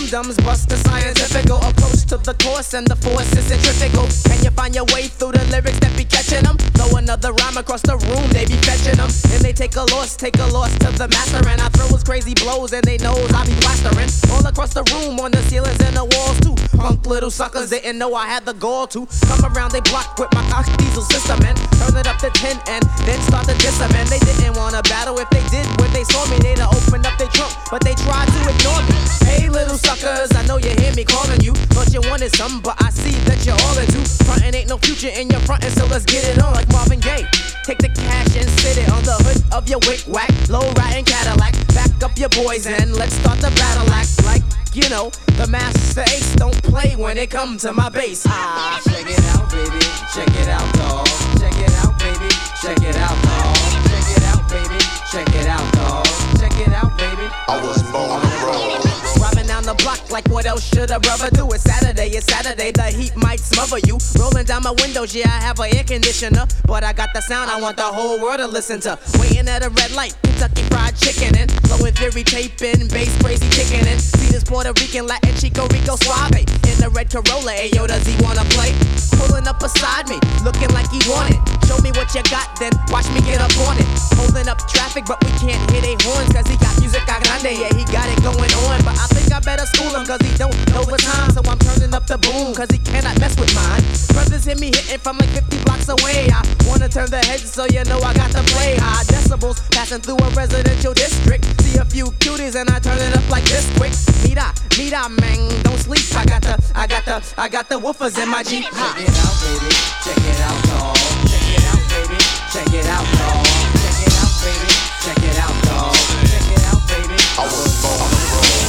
Dums bust the scientific approach to the course, and the force is centrifugal. Can you find your way through the lyrics that be catching them? Throw another rhyme across the room, they be fetching them. And they take a loss, take a loss to the master. And I throw his crazy blows, and they knows I be plastering all across the room, on the ceilings and the walls too. Punk little suckers they didn't know I had the gall to come around. They block with my Cox diesel system and turn it up to 10 and then start to diss them. And they didn't wanna battle. If they did, when they saw me, they'd have opened up their trunk, but they tried to ignore me. Hey, little suckers, I know you hear me calling you. but you wanted some, but I see that you're all into frontin'. Ain't no future in your frontin', so let's get it on like Marvin Gaye. Take the cash and sit it on the hood of your wick whack, low riding Cadillac. Back up your boys and let's start the battle act like you know the master ace don't play when it comes to my bass. Ah, check it out, baby, check it out, dog. Check it out, baby, check it out, dog. Check it out, baby, check it out, dog. Check it out, baby. I was born block like what else should a brother do? It's Saturday, it's Saturday, the heat might smother you. Rolling down my windows, yeah, I have an air conditioner. But I got the sound I want the whole world to listen to. Waiting at a red light, Kentucky fried chicken and blowing theory taping, bass crazy kicking in. See this Puerto Rican Latin Chico Rico Suave in the red Corolla. Ayo, does he wanna play? Pulling up beside me, looking like he want it. Show me what you got, then watch me get up on it. Holding up traffic, but we can't hit a horns, cause he got music a grande. Yeah, he got it going on, but I think I better school him, cause he don't know the time. So I'm turning up the boom, cause he cannot mess with mine. Brothers hit me hitting from like 50 blocks away. I wanna turn the heads so you know I got to play high decibels. Passing through a residential district. See a few cuties and I turn it up like this quick. Mira, mira, man, don't sleep. I got the, I got the, I got the woofers in my Jeep. Check it out, baby. Check it out, dog. Check it out, baby. Check it out, dog. Check it out, baby. Check it out, dog. Check it out, baby. I was born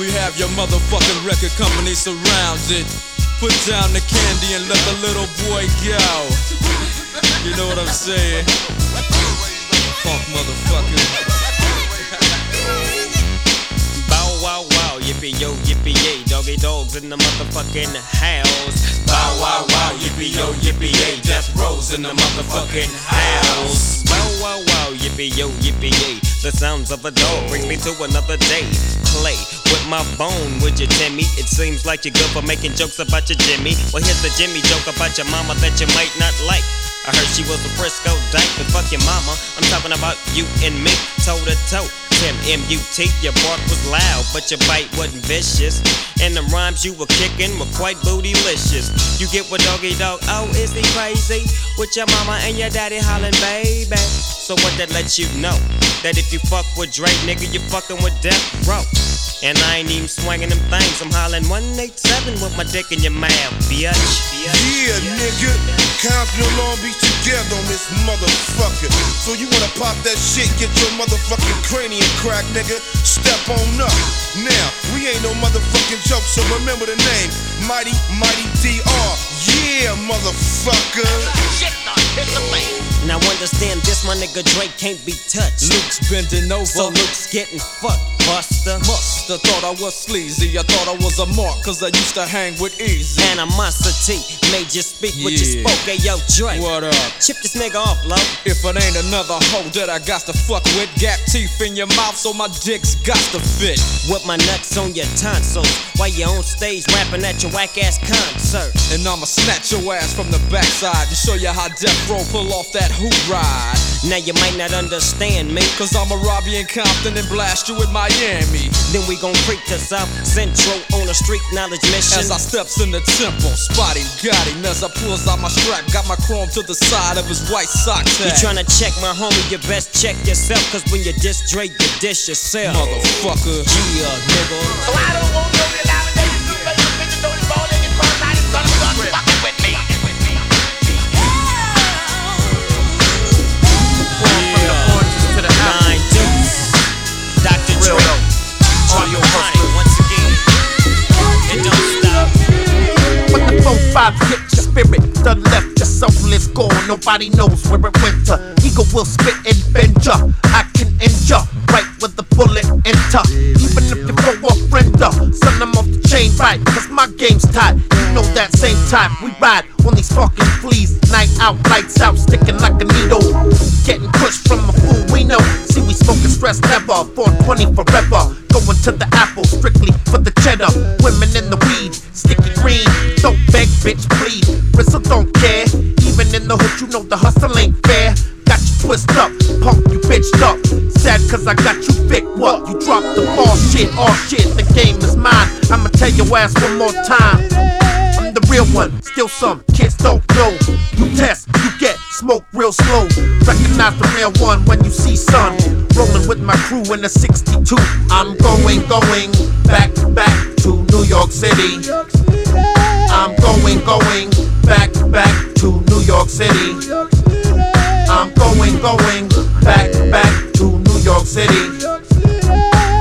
We have your motherfucking record company surrounded. Put down the candy and let the little boy go. You know what I'm saying? Punk motherfucker. Yippee yo, yippee yay, doggy dogs in the motherfucking house. Bow wow wow, yippee yo, yippee yay, Death Row's in the motherfucking house. Bow wow wow, yippee yo, yippee yay, the sounds of a dog bring me to another day. Play with my bone, would you, Timmy? It seems like you're good for making jokes about your Jimmy. Well, here's the Jimmy joke about your mama that you might not like. I heard she was a Frisco dyke, but fuck your mama. I'm talking about you and me, toe to toe. Tim M-U-T, your bark was loud, but your bite wasn't vicious. And the rhymes you were kicking were quite bootylicious. You get what doggy dog, oh, is he crazy? With your mama and your daddy hollering, baby. So what that lets you know? That if you fuck with Dre, nigga, you fucking with Death Row. And I ain't even swinging them things. I'm hollering 187 with my dick in your mouth, bitch. Yeah, nigga. Compton Long Beach together on this motherfucker. So you wanna pop that shit, get your motherfucking cranium crack, nigga. Step on up. Now, we ain't no motherfucking joke, so remember the name. Mighty, Mighty DR. Yeah, motherfucker. Now understand this, my nigga Dre can't be touched. Luke's bending over. So Luke's getting fucked, Buster. Musta thought I was sleazy. I thought I was a mark, cause I used to hang with Eazy. Animosity made you speak what you spoke. Hey, yo, Dre. What up? Chip this nigga off, love. If it ain't another hoe that I got to fuck with, gap teeth in your mouth so my dick's got to fit. With my nuts on your tonsils while you on stage rapping at your whack ass concert. And I'ma snatch your ass from the backside and show you how Death Row pull off that hoop ride. Now you might not understand me. Cause I'ma rob you in Compton and blast you in Miami. Then we gon' creep to South Central on a street knowledge mission. As I steps in the temple, spotting got him as I pulls out my strap. Got my chrome to the side of his white socks. You tryna check my homie, you best check yourself. Cause when you diss Dre, you dish yourself. Motherfucker. Yeah, nigga. So I don't want four hit your spirit, the left your soul is gone. Nobody knows where it went to. Ego will spit and bend ya. I can end ya right where the bullet enter. Even if you go off render, son I'm off the chain right. Cause my game's tight. You know that same time we ride on these fucking fleas. Night out, lights out, sticking like a needle. Getting pushed from a fool we know. See, we smoking stress never. 420 forever. Going to the apple strictly for the cheddar. Bitch, please. Bristle don't care. Even in the hood, you know the hustle ain't fair. Got you twist up, punk you bitched up. Sad cause I got you thick, what? You dropped the ball shit, all shit, the game is mine. I'ma tell your ass one more time. I'm the real one, still some kids don't know. You test, you smoke real slow. Recognize the real one when you see sun. Rolling with my crew in the 62. I'm going, going back, back to New York City. I'm going, going back, back to New York City. I'm going, going back, back to New York City.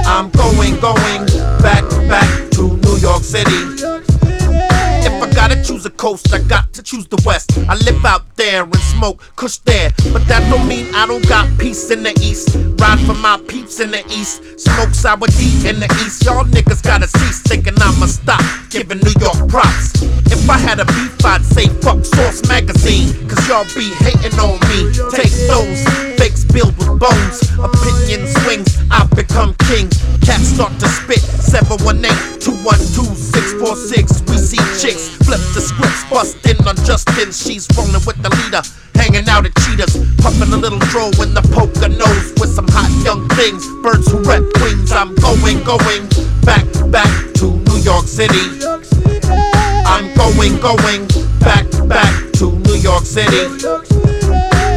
I'm going, going back, back to New York City. Choose a coast, I got to choose the west. I live out there and smoke kush there, but that don't mean I don't got peace in the east. Ride for my peeps in the east, smoke sour D in the east. Y'all niggas gotta cease thinking I'ma stop giving New York props. If I had a beef, I'd say fuck Source Magazine, cause y'all be hating on me. Take those fakes built with bones, opinion swings, I become king. Cats start to spit 718 212 646. We see chicks flip the scripts, bustin' on Justin. She's rolling with the leader, hanging out at Cheetahs, puffin' a little dro in the poker nose with some hot young things. Birds who rep wings. I'm going, going back, back to New York City. I'm going, going back, back to New York City.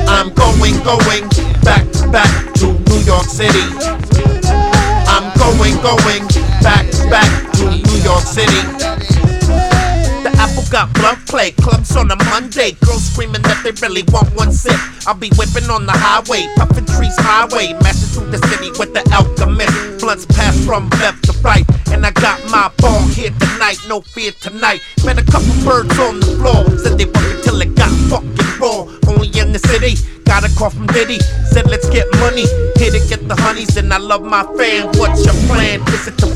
I'm going, going back, back to New York City. I'm going, going back, back to New York City. The apple got blunt play, clubs on a Monday. Girls screaming that they really want one sip. I'll be whipping on the highway, puffing trees highway, mashing through the city with the alchemist. Blunts pass from left to right, and I got my ball here tonight. No fear tonight. Met a couple birds on the floor, said they work until it got fucking raw. Only in the city, got a call from Diddy, said let's get money. Here to get the honeys, and I love my fan. What's your plan? Is it to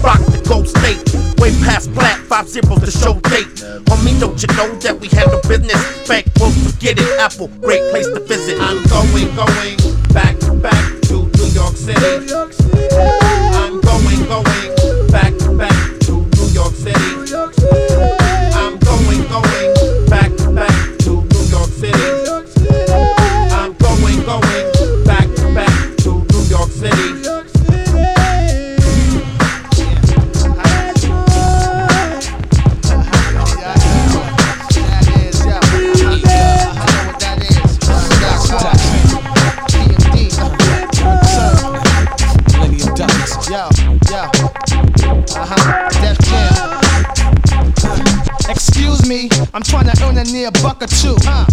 five zeros to show date. Homie, don't you know that we handle business? Bank won't forget it. Apple, great place to visit. I'm going, going back, back to New York City. I'm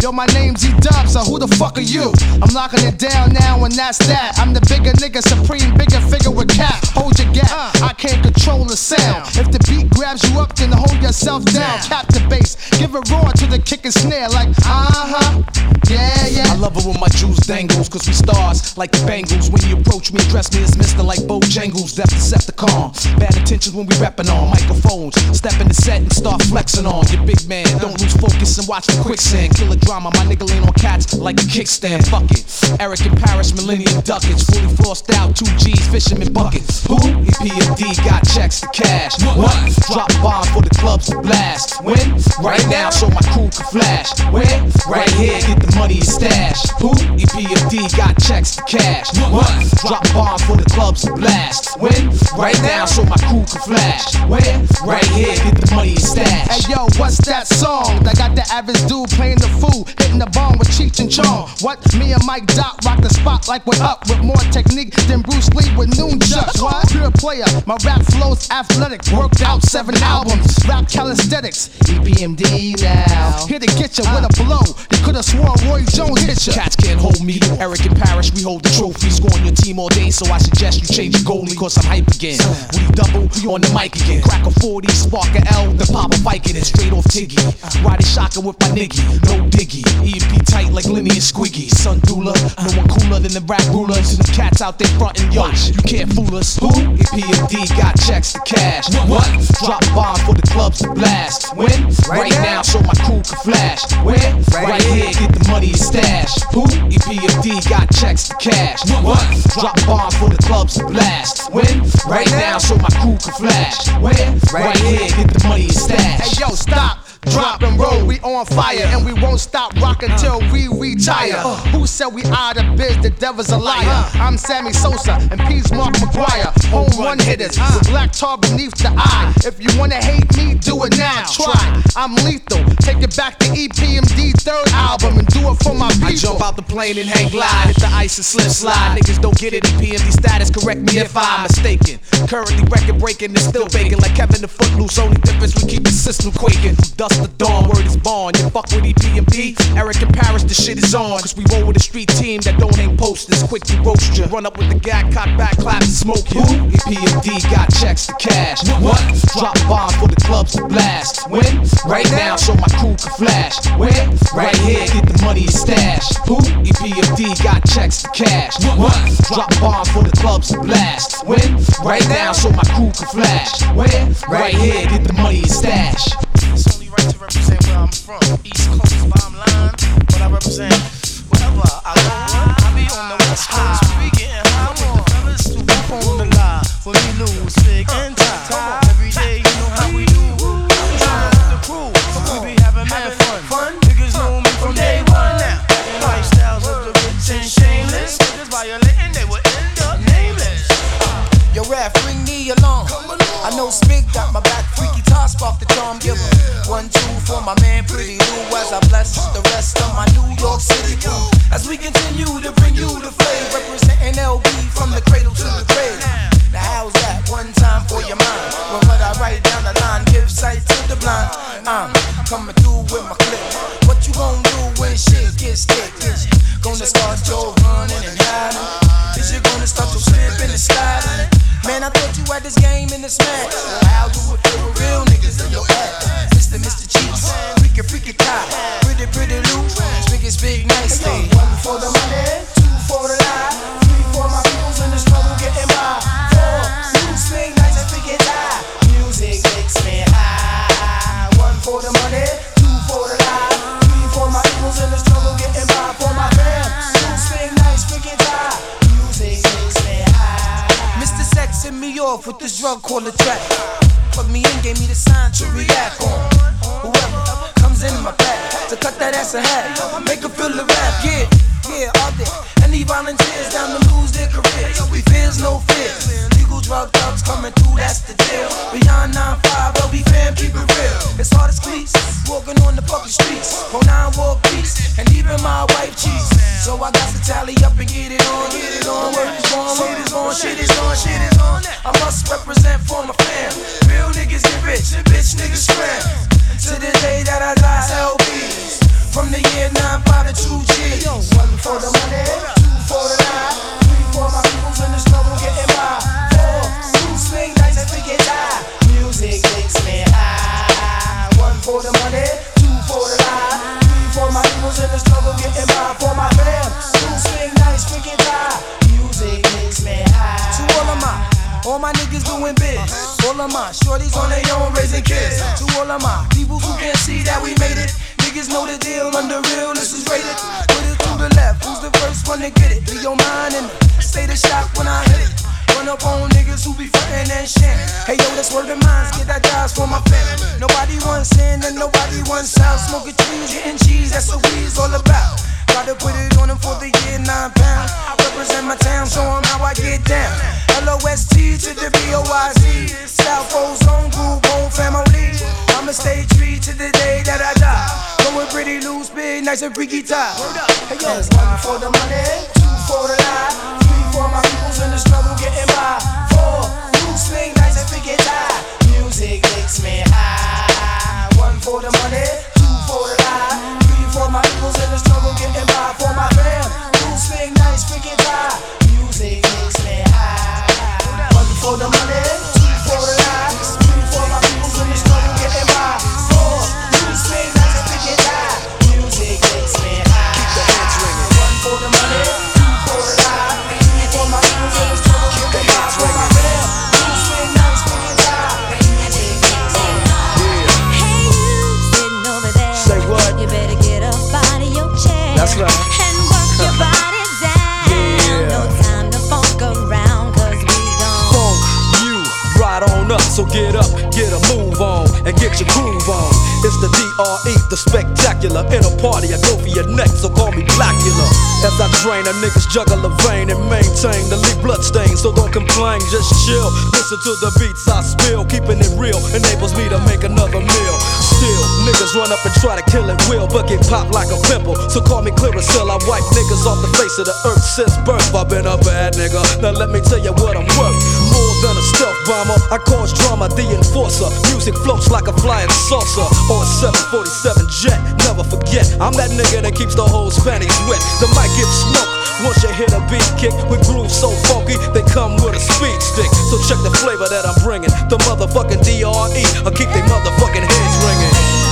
Yo, my name's E Dub, so who the fuck are you? I'm locking it down now, and that's that. I'm the bigger nigga, supreme, bigger figure with cap. Hold your gap, I can't control the sound. If the beat grabs you up, then hold yourself down. Cap the bass, give it roar to the kick and snare, like uh huh. Yeah. I love it when my juice dangles, cause we stars like the Bengals. When you approach me, address me as Mr. like Bojangles, Death Decepticon. Bad intentions when we rapping on microphones. Step in the set and start flexing on your big man. Don't lose focus and watch the quicksand. Kill a drama, my nigga lean on cats like a kickstand. Fuck it. Eric in Parrish, Millennium Duckets. Fully flossed out, two G's, fisherman buckets. Who? EPMD got checks to cash. What? Drop bomb for the clubs to blast. When? Right now, so my crew can flash. When? Right here, get the money stashed. Who? EPMD got checks to cash. What? Drop bombs for the clubs to blast. When? Right now, so my crew can flash. Where? Right here, get the money is stashed. Hey yo, what's that song? That got the average dude playing the fool, hitting the bomb with Cheech and Chong. What? Me and Mike Dot rock the spot like we're up with more technique than Bruce Lee with nunchucks. What? Pure player, my rap flows athletic. Worked out seven albums, rap calisthenics. EPMD now. Here to get you with a blow. You could've sworn Roy Jones hit you. Cats can't hold me. Eric and Parrish, we hold the trophy. Scoring your team all day, so I suggest you change your goalie, cause I'm hype again. Woody double, we on the mic again. Crack a 40, spark a L, then pop a Viking and straight off Tiggy. Riding shotgun with my niggy, no diggy. EMP tight like Lenny and Squiggy. Sun Dula, no one cooler than the rap rulers. And the cats out there frontin' yo, you can't fool us. Who? EPMD got checks to cash. What? Drop bomb for the clubs to blast. When? Right now, so my crew can flash. Where? Right here, get the money stash. Who? EPMD got checks to cash. What? Drop bomb for the clubs to blast. When? Right now, so my crew can flash. Where? Right here, get the money and stash. Hey yo, stop. Drop and roll, we on fire, and we won't stop rockin' till we retire. Who said we out of biz? The devil's a liar. I'm Sammy Sosa and Pete's Mark McGwire. Home run hitters with black tar beneath the eye. If you wanna hate me, do it now. Try. I'm lethal. Take it back to EPMD third album and do it for my people. I jump out the plane and hang glide. If the ice is slip slide, niggas don't get it. EPMD status, correct me if I'm mistaken. Currently record breaking and still baking like Kevin the Footloose. Only difference we keep the system quaking. From to dawn, word is born. You fuck with EPMD, Eric and Parrish, the shit is on. Cause we roll with a street team that don't hang posters. Quick to roast you. Run up with the gag, cock back, clap and smoke you. EPMD got checks to cash. What? Drop bomb for the clubs to blast. When? Right now, so my crew can flash. Where? Right here, get the money and stash. Who? EPMD got checks to cash. What? Drop bomb for the clubs to blast. When? Right now, so my crew can flash. Where? Right here, get the money and stash. It's only right to represent where I'm from. East Coast, bottom line. But I represent wherever I go. I be on the West Coast. We be getting high with the fellas to up on the line. When we lose, big and tie. Every day, you know how we do. Be trying with the crew. We be having mad fun. Niggas know me from day one now. Lifestyles of the rich and shameless. Niggas violating, they will end up nameless. Yo, ref, bring me along. I know Spigg got my back, freaky toss spark the charm giver. One, two for my man, pretty Lou, as I bless the rest of my New York City crew. As we continue to bring you the flavor, representing LB from the cradle to the grave. Now, how's that? One time for your mind. When what I write down the line, give sight to the blind. I'm coming through with my clip. What you gonna do when shit gets thick? Is you gonna start your running and hiding? Is you gonna start your slipping and sliding? Man, I thought you had this game in the. Well, how do it feel with real niggas in your ass? Mr. Mr. Cheeks, freaky, freaky cop, pretty, pretty Lou, big is big, nice thing. One for the money, two for the lie, three for my peoples in the struggle getting by. Four, you swing nice and freaky die. Music makes me high. One for the money, in. Mr. Sex sent me off with this drug called a track. Put me in, gave me the sign to react on. Whoever comes in my to cut that ass a hat, make feel the. Yeah, yeah, all there. Any volunteers down to lose their careers? We fears no fears. Face of the earth since birth. I've been a bad nigga. Now let me tell you what I'm worth. More than a stealth bomber, I cause drama, the enforcer. Music floats like a flying saucer or a 747 jet. Never forget, I'm that nigga that keeps the whole panties wet. The mic gets smoked. Once you hit a beat kick with grooves so funky, they come with a speed stick. So check the flavor that I'm bringing. The motherfucking DRE, I keep they motherfucking heads ringing.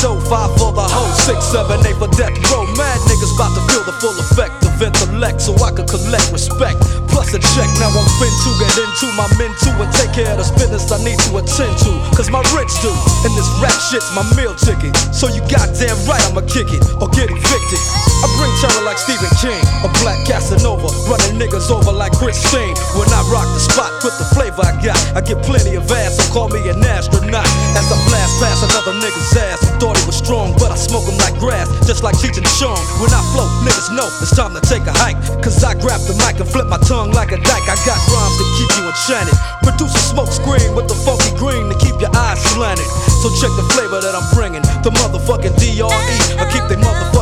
Dough, five for the hoe, six, seven, eight for death row. Mad niggas about to feel the full effect of intellect so I can collect respect. Plus a check, now I'm fin to get into my men too and take care of this business I need to attend to. Cause my rich do, and this rap shit's my meal ticket. So you goddamn right I'ma kick it or get evicted. I bring terror like Stephen King, a black Casanova, running niggas over like Christine. When I rock the spot with the flavor I got, I get plenty of ass, so call me an astronaut. As I blast past another nigga's ass, who thought he was strong, but I smoke him like grass, just like Cheech and Chong. When I flow, niggas know it's time to take a hike. Cause I grab the mic and flip my tongue like a dyke. I got rhymes to keep you enchanted. Produce a smoke screen with the funky green to keep your eyes slanted. So check the flavor that I'm bringing. The motherfucking DRE. I keep they motherfucking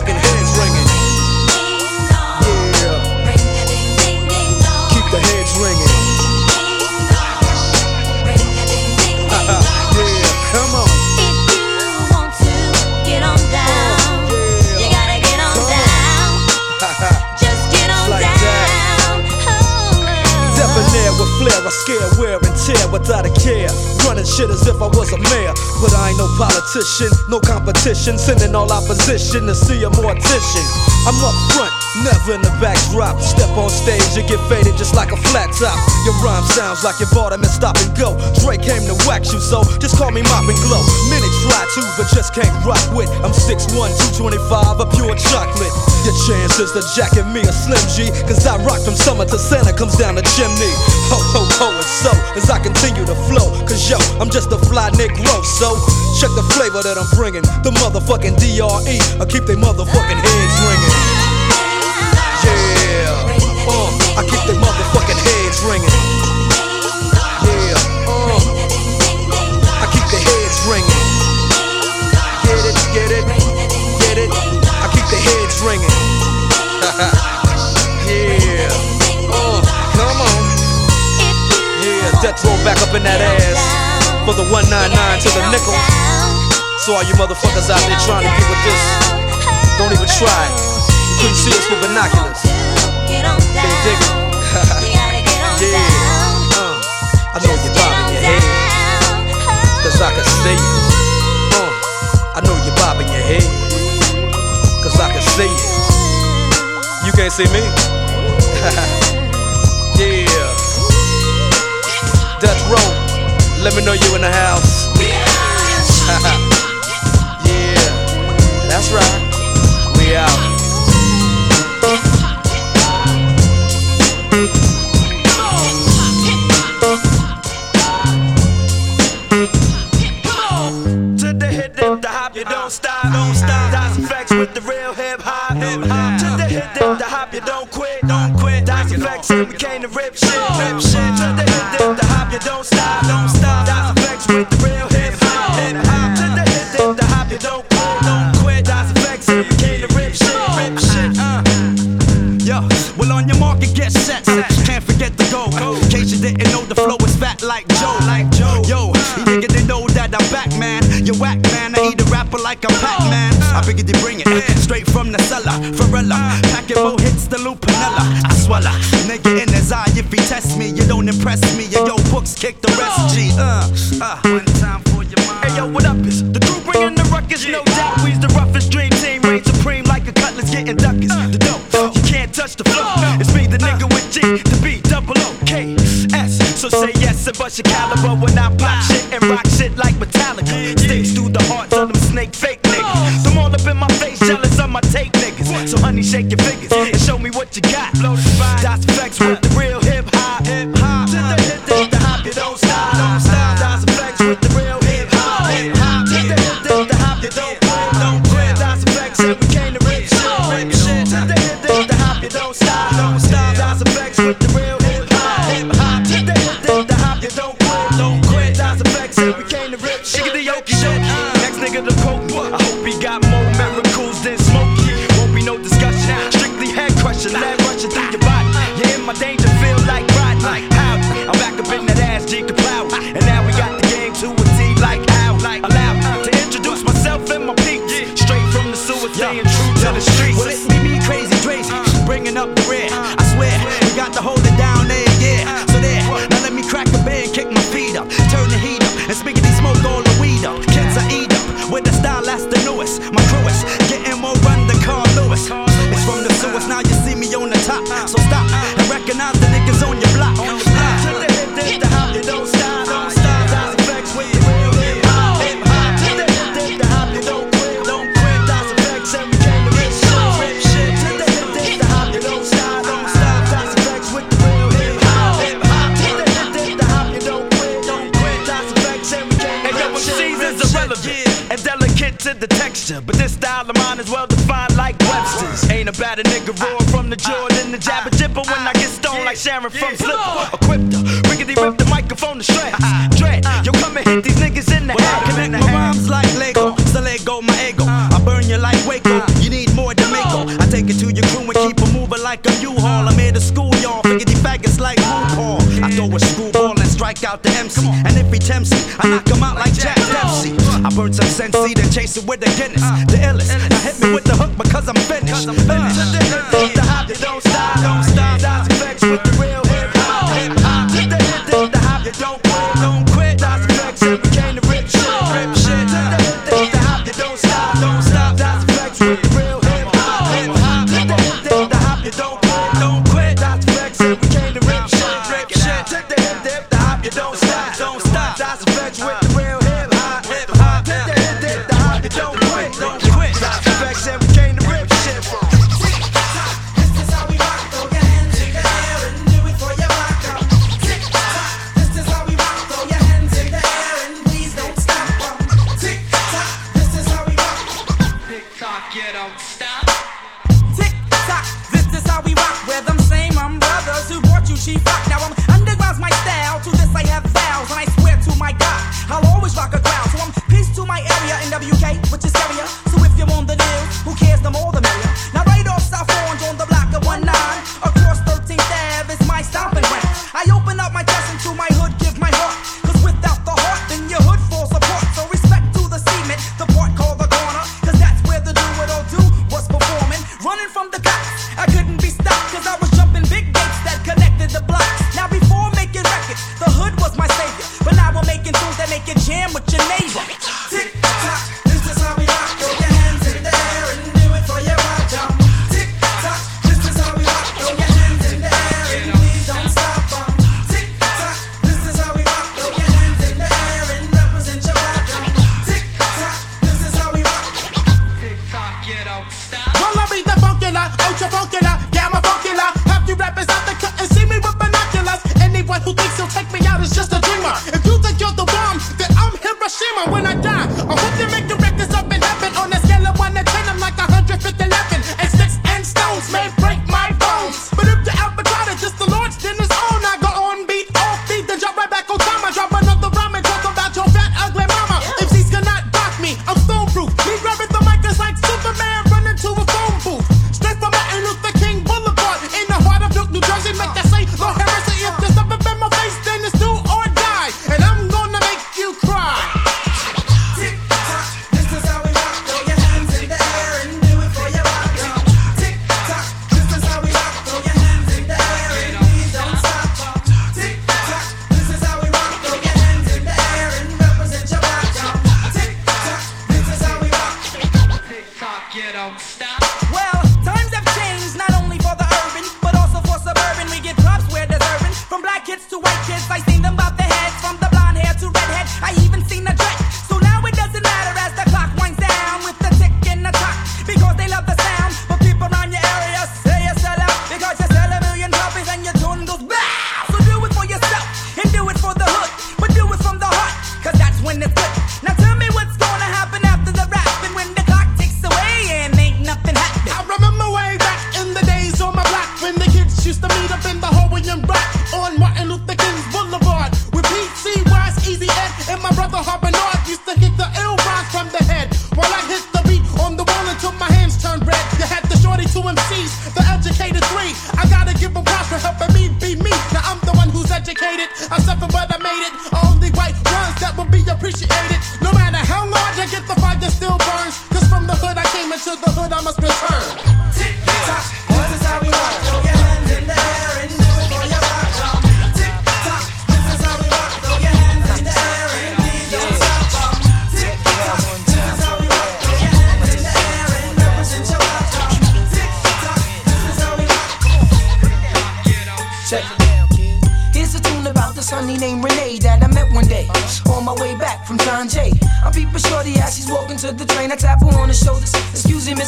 I scare, wear and tear without a care. Running shit as if I was a mayor. But I ain't no politician, no competition. Sending all opposition to see a mortician. I'm up front, never in the backdrop. Step on stage, you get faded just like a flat top. Your rhyme sounds like you bought and stop and go. Dre came to wax you, so just call me Mop and Glo. Many try to, but just can't rock with. I'm 6'1, 225, a pure chocolate. Your chances to jacket me a Slim G, cause I rock from summer to Santa comes down the chimney. Ho, ho, ho, and so as I continue to flow, cause yo, I'm just a fly Negro, so check the flavor that I'm bringing. The motherfucking DRE, I keep they motherfucking heads ringing. I keep they motherfucking heads ringing. Yeah, uh, I keep the heads ringing. Get it, get it, get it. I keep the heads ringing. yeah, uh, come on. Yeah, Death Row back up in that ass for the 199 to the nickel. So all you motherfuckers out there trying to get with this, don't even try. You couldn't see us with binoculars. You yeah. Uh, I know you're bobbing your head. Cause I can see it. Uh, I know you're bobbing your head. Cause I can see it. You can't see me? yeah. Death Row, let me know you in the house. yeah, that's right. with the real hip hop. Hip hop. To the hip, dip, the hop, you don't quit, don't quit. That's a flex, we came to rip shit, rip shit. To the hip, dip, the hop, you don't stop, don't stop. That's a flex with the real hip hop, hip hop. To the hip, dip, the hop, you don't quit, don't quit. That's a flex, we came to rip shit, rip shit. Uh. Yo, well on your market, get set, set. Can't forget the go. In case you didn't know, the flow is fat like Joe, like Joe. Yo, you nigga, they know that I'm back, man. You whack, man. I eat a rapper like I'm Pac-Man. I biggity bring it. Straight from the cellar, Farella. Packing more hits the Lou Piniella. I swallow. Nigga in his eye, if he test me, you don't impress me. And yo, books kick the rest. G, uh, uh. One time for your mind. Hey, yo, what up? is the crew bringing the ruckus. No doubt we's the roughest dream team. Reign supreme like a cutlass getting duckers. Uh. The dope, you can't touch the flow. Uh. It's me, the nigga with G, the B, double O, K, S. So say yes and bust your caliber when I pop uh. shit and rock shit like Metallica. Sticks through the hearts of them snake face. shake your fingers and show me what you got. Blow the dots, facts, what the real from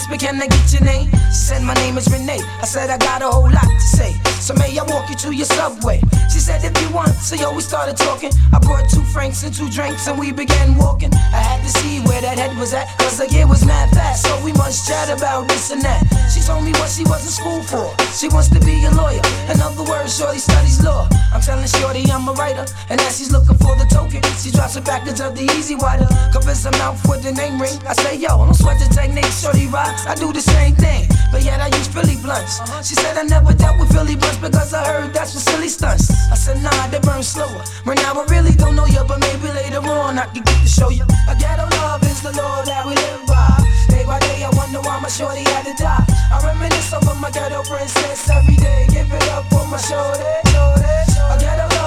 but can I get your name? She said, My name is Renee. I said, I got a whole lot to say. So may I walk you to your subway? She said, If you want. So yo, we started talking. I brought two franks and two drinks and we began walking. I had to see where that head was at, cause the year was mad fast. So we must chat about this and that. She told me what she was in school for. She wants to be a lawyer. In other words, Shorty studies law. I'm telling Shorty I'm a writer. And as she's looking for the token, she drops a package of the E-Z Wider. Covers her mouth with the name ring. I say, yo, I don't sweat the technique, Shorty I do the same thing. But yet I use Philly blunts. Uh-huh. She said I never dealt with Philly blunts because I heard that's for silly stunts. I said, nah, they burn slower. Right now I really don't know you, but maybe later on I can get to show you. A ghetto love is the law that we live by. Day by day, I wonder why my shorty had to die. I reminisce over my ghetto princess every day. Give it up for my shorty. shorty. A ghetto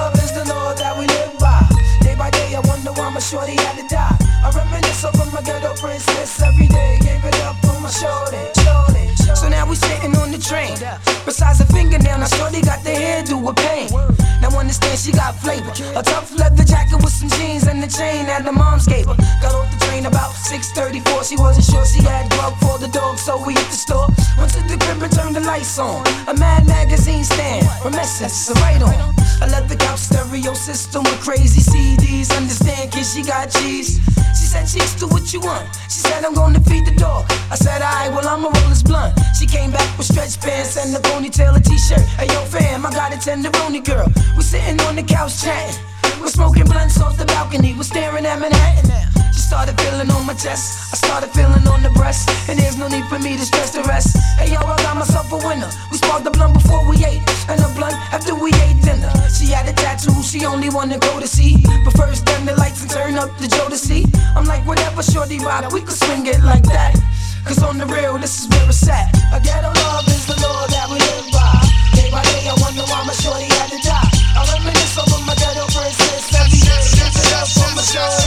wonder why my shorty had to die. I reminisce over my ghetto princess every day. Give it up for my shorty. shorty. So now we sitting on the train. Besides a fingernail, now shorty got the hairdo with pain. Now understand she got flavor. A tough leather jacket with some jeans and the chain that the moms gave her. Got off the train about 6:34. She wasn't sure she had grub for the dog, so we hit the store. Went to the crib and turned the lights on. A Mad magazine stand, reminiscence, a right on. I left the couch stereo system with crazy CDs. Understand, kid, she got cheese. She said, Cheeks, do what you want. She said, I'm gonna feed the dog. I said, Alright, well, I'ma roll this blunt. She came back with stretch pants and a ponytail, a t shirt. Hey, yo, fam, I got a tenderoni girl. We sitting on the couch chatting. We're smoking blunts off the balcony. We're staring at Manhattan started feeling on my chest. I started feeling on the breast. And there's no need for me to stress the rest. Hey, yo, I got myself a winner. We sparked the blunt before we ate. And a blunt after we ate dinner. She had a tattoo she only wanna go to see. But first, turn the lights and turn up the Jodeci. I'm like, whatever, shorty rock, we could swing it like that. Cause on the real, this is where it's at. A ghetto love is the law that we live by. Day by day, I wonder why my shorty had to die. I reminisce over my ghetto princess every day. Up for my shorty.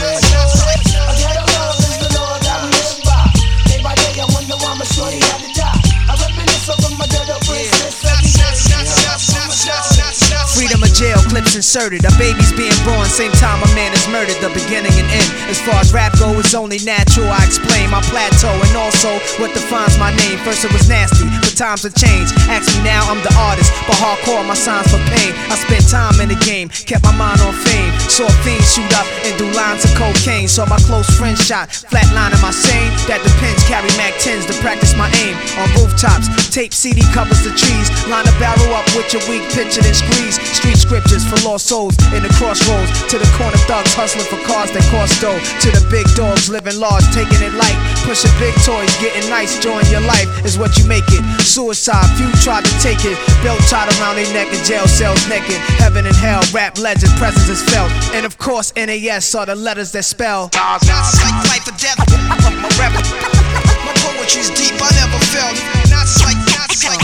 Jail, clips inserted. A baby's being born, same time a man is murdered. The beginning and end. As far as rap go, it's only natural. I explain my plateau and also what defines my name. First it was nasty, but times have changed. Ask me now, I'm the artist, but hardcore my signs for pain. I spent time in the game, kept my mind on fame. Saw fiends shoot up and do lines of cocaine. Saw my close friend shot, flatline am I sane? That depends. Carry Mac 10s to practice my aim on rooftops. Tape CD covers the trees. Line a barrel up with your weak picture then squeeze. Street scriptures for lost souls in the crossroads. To the corner thugs hustling for cars that cost dough. To the big dogs living large, taking it light. Pushing big toys, getting nice. Join your life is what you make it. Suicide, few tried to take it. Belt tied around their neck in jail cells naked. Heaven and hell, rap legend, presence is felt. And of course, NAS are the letters that spell. Not like life or death. My poetry's deep. I never felt. Not like, not like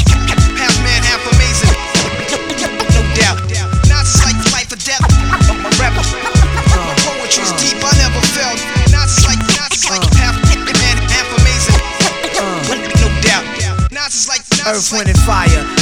half man, half amazing. No doubt. Not like life or death. My poetry's deep. I never felt. Not like, not like half man, half amazing. No doubt. Not like. Earth, wind, and fire,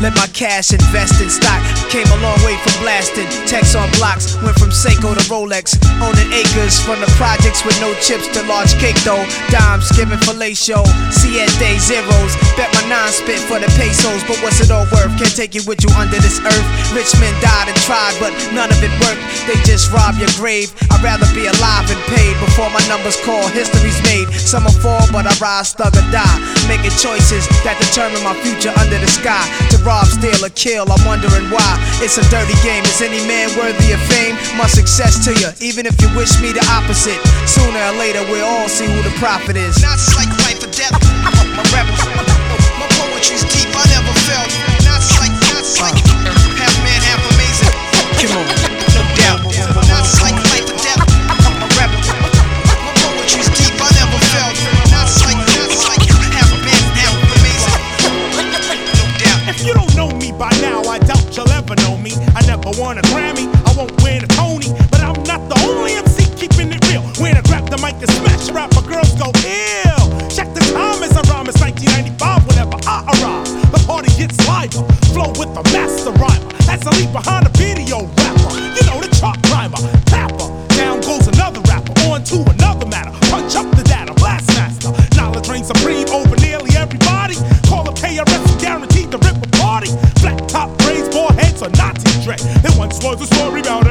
Let my cash invest in stock. Came a long way from blasting. Tax on blocks. Went from Seiko to Rolex. Owning acres from the projects with no chips to large cake though. Dimes giving fellatio. Siete zeros. Bet my nine spit for the pesos. But what's it all worth? Can't take it with you under this earth. Rich men died and tried, but none of it worked. They just rob your grave. I'd rather be alive and paid before my numbers call. History's made. Some are fall, but I rise, thug or die. Making choices that determine my future under the sky. To rob, steal, or kill. I'm wondering why. It's a dirty game. Is any man worthy of fame? My success to you, even if you wish me the opposite. Sooner or later, we'll all see who the prophet is. Not just like life or death. My rebel. won a Grammy, I won't win a Tony, but I'm not the only MC keeping it real. When I grab the mic and smash rap, my girls go ill. Check the time as I rhyme, it's 1995 whenever I arrive. The party gets lighter, flow with the master rhymer. As I leave behind a video rapper, you know the chalk climber, tapper. Down goes another rapper, on to another. was a story about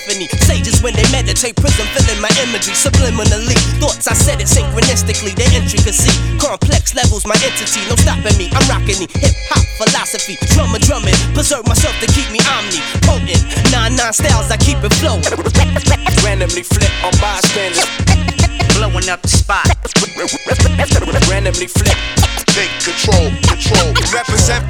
stylus, thus is Tiffany. Sages when they meditate, prism filling my imagery subliminally. Thoughts I said it synchronistically, their intricacy. Complex levels, my entity, no stopping me. I'm rocking the hip hop philosophy. Drummer drumming, preserve myself to keep me omni potent. Nine nine styles, I keep it flowing. Randomly flip on bystanders. Blowing up the spot. Randomly flip. Take control, control. Represent, represent, Poisonous,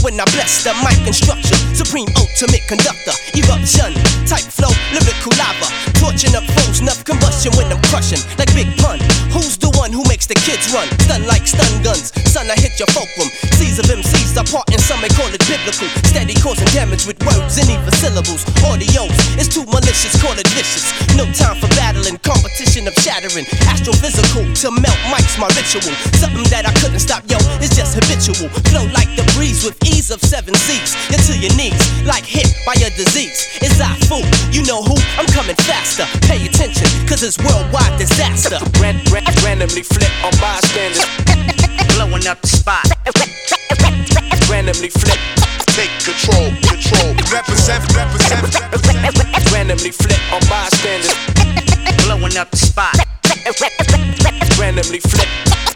when I bless the mic and structure. Supreme ultimate conductor, eruption, type flow, lyrical lava. Torching up foes, enough combustion when I'm crushing. Like Big Pun, who's the one who makes the kids run? Stun like stun guns, son, I hit your fulcrum. Seas of MCs apart, and some may call it biblical. Steady causing damage with words and even syllables. Audios, it's too malicious, call it vicious. No time for battling, competition of shattering. Astrophysical, to melt mics, my ritual. Something that I couldn't stop, yo, it's just habitual. Flow like the breeze with ease of seven seas. You're to your knees, like hit by a disease. It's I fool, you know who? I'm coming faster. Pay attention, cause it's worldwide disaster. Ran, ran, randomly flip on bystanders. Blowing up the spot. Randomly flip. Take control, control. Represent, represent, represent. Randomly flip on bystanders. Blowing up the spot. Randomly flip.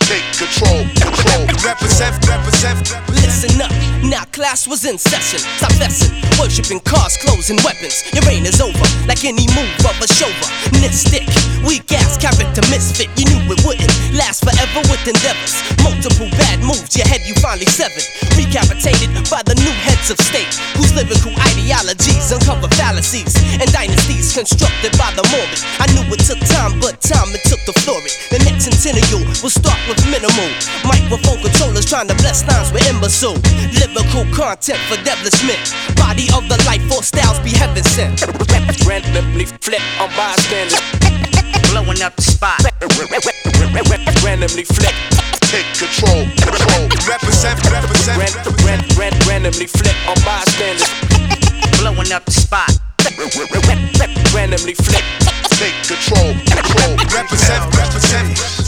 Take control, control. Represent, represent, represent. Listen up, now class was in session. Stop messing, worshiping cars, clothes, and weapons. Your reign is over, like any move of a chauvinistic. Weak ass character misfit, you knew it wouldn't last forever with endeavors. Multiple bad moves, your head you finally severed. Recapitated by the new heads of state, whose lyrical ideologies uncover fallacies and dynasties constructed by the morbid. I knew it took time, but time it took the floor it. The next centennial will start with minimal microphone controllers trying to bless lines with imbecile lyrical content for devilishment. Body of the life force styles be heaven sent. Randomly flip on bystanders. Blowing up the spot. Randomly flip. Take control, control. Represent, represent, Ran, ran, ran, randomly flip on bystanders. Blowing up the spot. Randomly flip. Take control, control. Represent, represent,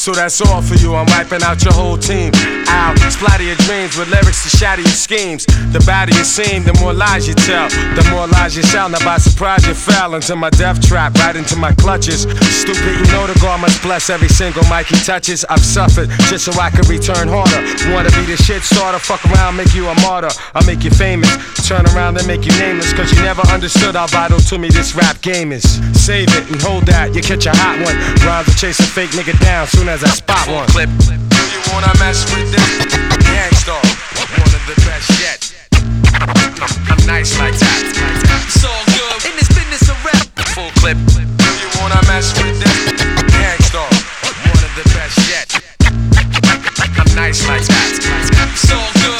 So that's all for you. I'm wiping out your whole team. Ow, splatter your dreams with lyrics to shatter your schemes. The badder you seem, the more lies you tell. The more lies you shall. Now by surprise you fell into my death trap, right into my clutches. Stupid, you know the God must bless every single mic he touches. I've suffered just so I could return harder. Wanna be the shit starter, fuck around, make you a martyr. I'll make you famous. Turn around and make you nameless. Cause you never understood how vital to me this rap game is. Save it and hold that, you catch a hot one. Rhymes will chase a fake nigga down soon as I spot one. Clip. Do you wanna mess with this? Gang Starr. One of the best yet. I'm, nice like that. It's all good. In this business of rap. Full clip. Do you wanna mess with this? Gang Starr. One of the best yet. I'm nice like that. It's all good.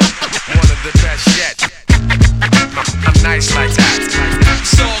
The best yet. I'm nice like that. So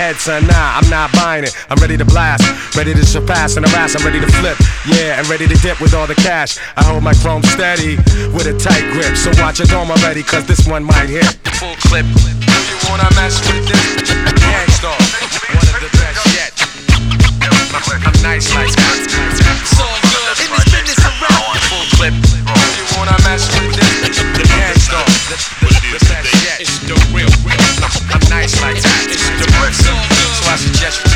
head, son. Nah, I'm not buying it. I'm ready to blast. Ready to surpass and harass. I'm ready to flip. Yeah, and ready to dip with all the cash. I hold my chrome steady with a tight grip. So watch your dome already, cause this one might hit. Full clip. If you wanna mess with this, Gang Starr, one of the best yet. I'm nice like that. It's all good. In this business around. Full clip. If you wanna mess with this, Gang Starr, the best yet. It's the real. I'm nice like that. So I suggest you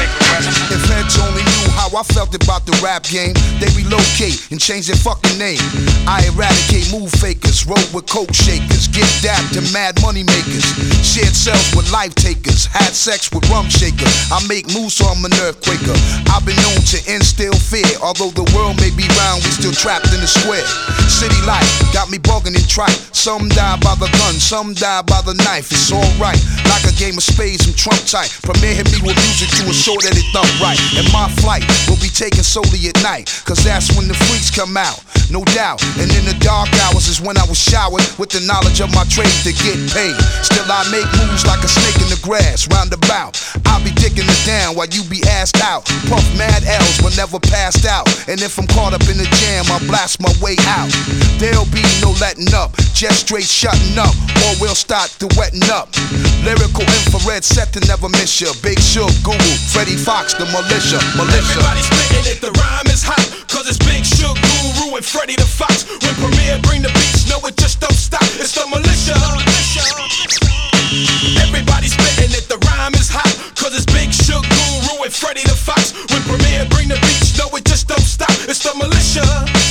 how I felt about the rap game, they relocate and change their fucking name. I eradicate move fakers, roll with coke shakers, get dapped to mad money makers, shared cells with life takers, had sex with rum shakers. I make moves so I'm an earthquaker. I've been known to instill fear, although the world may be round, we still trapped in the square. City life got me bugging and trite. Some die by the gun, some die by the knife. It's alright, like a game of spades and trump tight. Premier hit me with music to assure that it thump right. And my flight will be taken solely at night, cause that's when the freaks come out, no doubt. And in the dark hours is when I was showered with the knowledge of my trade to get paid. Still, I make moves like a snake in the grass, roundabout. I'll be digging it down while you be assed out. Puff mad L's but never passed out. And if I'm caught up in the jam, I blast my way out. There'll be no letting up, just straight shutting up, or we'll start to wetting up. Lyrical infrared set to never miss ya. Big Shug, Guru, Freddie Foxxx, the militia, militia. Everybody spitting it, the rhyme is hot. Cause it's Big Shug, Guru, and Freddy the Fox. When Premier bring the beats, no, it just don't stop. It's the militia. Everybody spitting it, the rhyme is hot. Cause it's Big Shug, Guru, and Freddy the Fox. When Premier bring the beats, no, it just don't stop. It's the militia.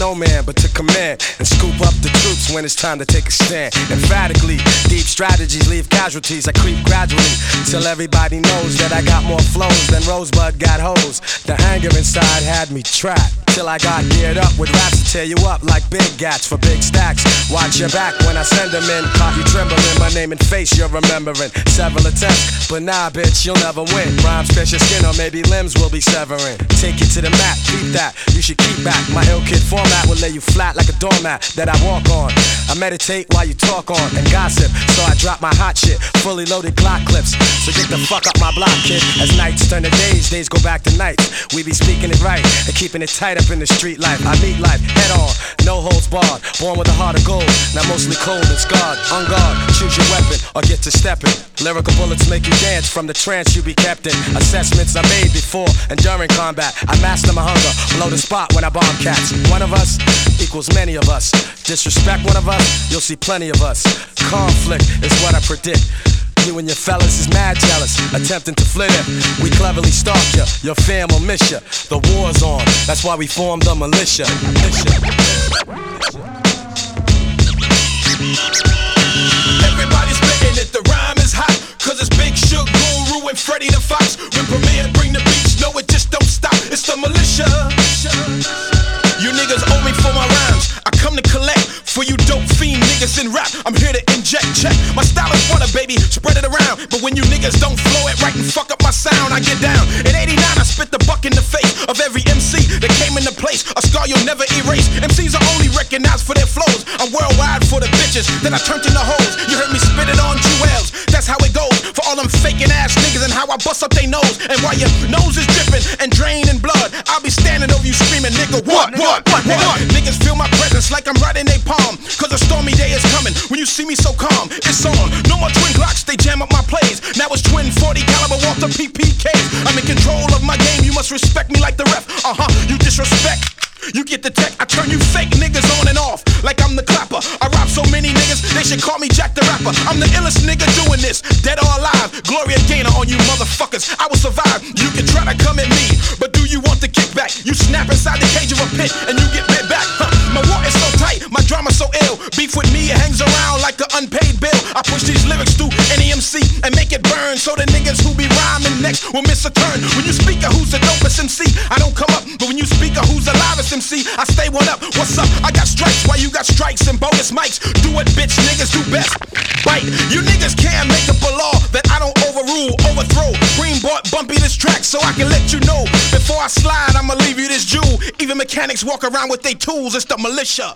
No man, but to command and scoop up the troops when it's time to take a stand. Emphatically, deep strategies leave casualties. I creep gradually till everybody knows that I got more flows than Rosebud got hoes. The anger inside had me trapped till I got geared up with raps to tear you up like big gats for big stacks. Watch your back when I send them in. Caught you trembling, my name and face you're remembering. Several attempts, but nah, bitch, you'll never win. Rhymes pierce your skin or maybe limbs will be severing. Take you to the map, keep that. You should keep back. My ill kid format will lay you flat like a doormat that I walk on. I meditate while you talk on and gossip, so I drop my hot shit, fully loaded Glock clips. So get the fuck up my block, kid. As nights turn to days, days go back to nights. We be speaking it right and keeping it tight up in the street life. I meet life head on, no holds barred. Born with a heart of gold, now mostly cold and scarred. On guard, choose your weapon or get to stepping. Lyrical bullets make you dance from the trance you be kept in. Assessments I made before and during combat. I master my hunger, blow the spot when I bomb cats. One of us equals many of us. Disrespect one of us, you'll see plenty of us. Conflict is what I predict. You and your fellas is mad jealous, attempting to flit it. We cleverly stalk ya, your fam will miss ya. The war's on, that's why we formed the militia. Everybody spitting it, the rhyme is hot. Cause it's Big Shug, Guru, and Freddy the Fox. When Premier bring the beats, no, it just don't stop. It's the militia. To collect for you dope fiend niggas in rap. I'm here to inject, check. My style is water, baby, spread it around. But when you niggas don't flow it right and fuck up my sound, I get down. In 89, I spit the buck in the face of every MC that came into place. A scar you'll never erase. MCs are only recognized for their flows. I'm worldwide for the bitches that I turned into hoes. You heard me spit it on jewels. That's how it goes for all them faking ass niggas and how I bust up they nose. And while your nose is dripping and draining blood, I'll be standing over you screaming, nigga, what, what, what, what? Niggas feel my presence like I'm right in they palm. Cause a stormy day is coming when you see me so calm. It's on. No more twin Glocks, they jam up my plays. Now it's twin 40 caliber Walther PPKs. I'm in control of my game, you must respect me like the ref. Uh huh, you disrespect. You get the tech, I turn you fake niggas on and off like I'm the clapper. I rap so many niggas, they should call me Jack the Rapper. I'm the illest nigga doing this, dead or alive. Gloria Gaynor on you motherfuckers. I will survive. You can try to come at me, but do you want the kickback? You snap inside the cage of a pit and you get bit back. Huh. My war is so drama so ill. Beef with me, it hangs around like an unpaid bill. I push these lyrics through any MC and make it burn so the niggas who be rhyming next will miss a turn. When you speak of who's the dopest MC, I don't come up. But when you speak of who's the loudest MC, I stay one up. What's up? I got strikes while you got strikes and bogus mics. Do what bitch niggas do best. Bite. You niggas can't make up a law that I don't overrule, overthrow. Green bought bumpy this track so I can let you know. Before I slide, I'ma leave you this jewel. Even mechanics walk around with their tools. It's the militia.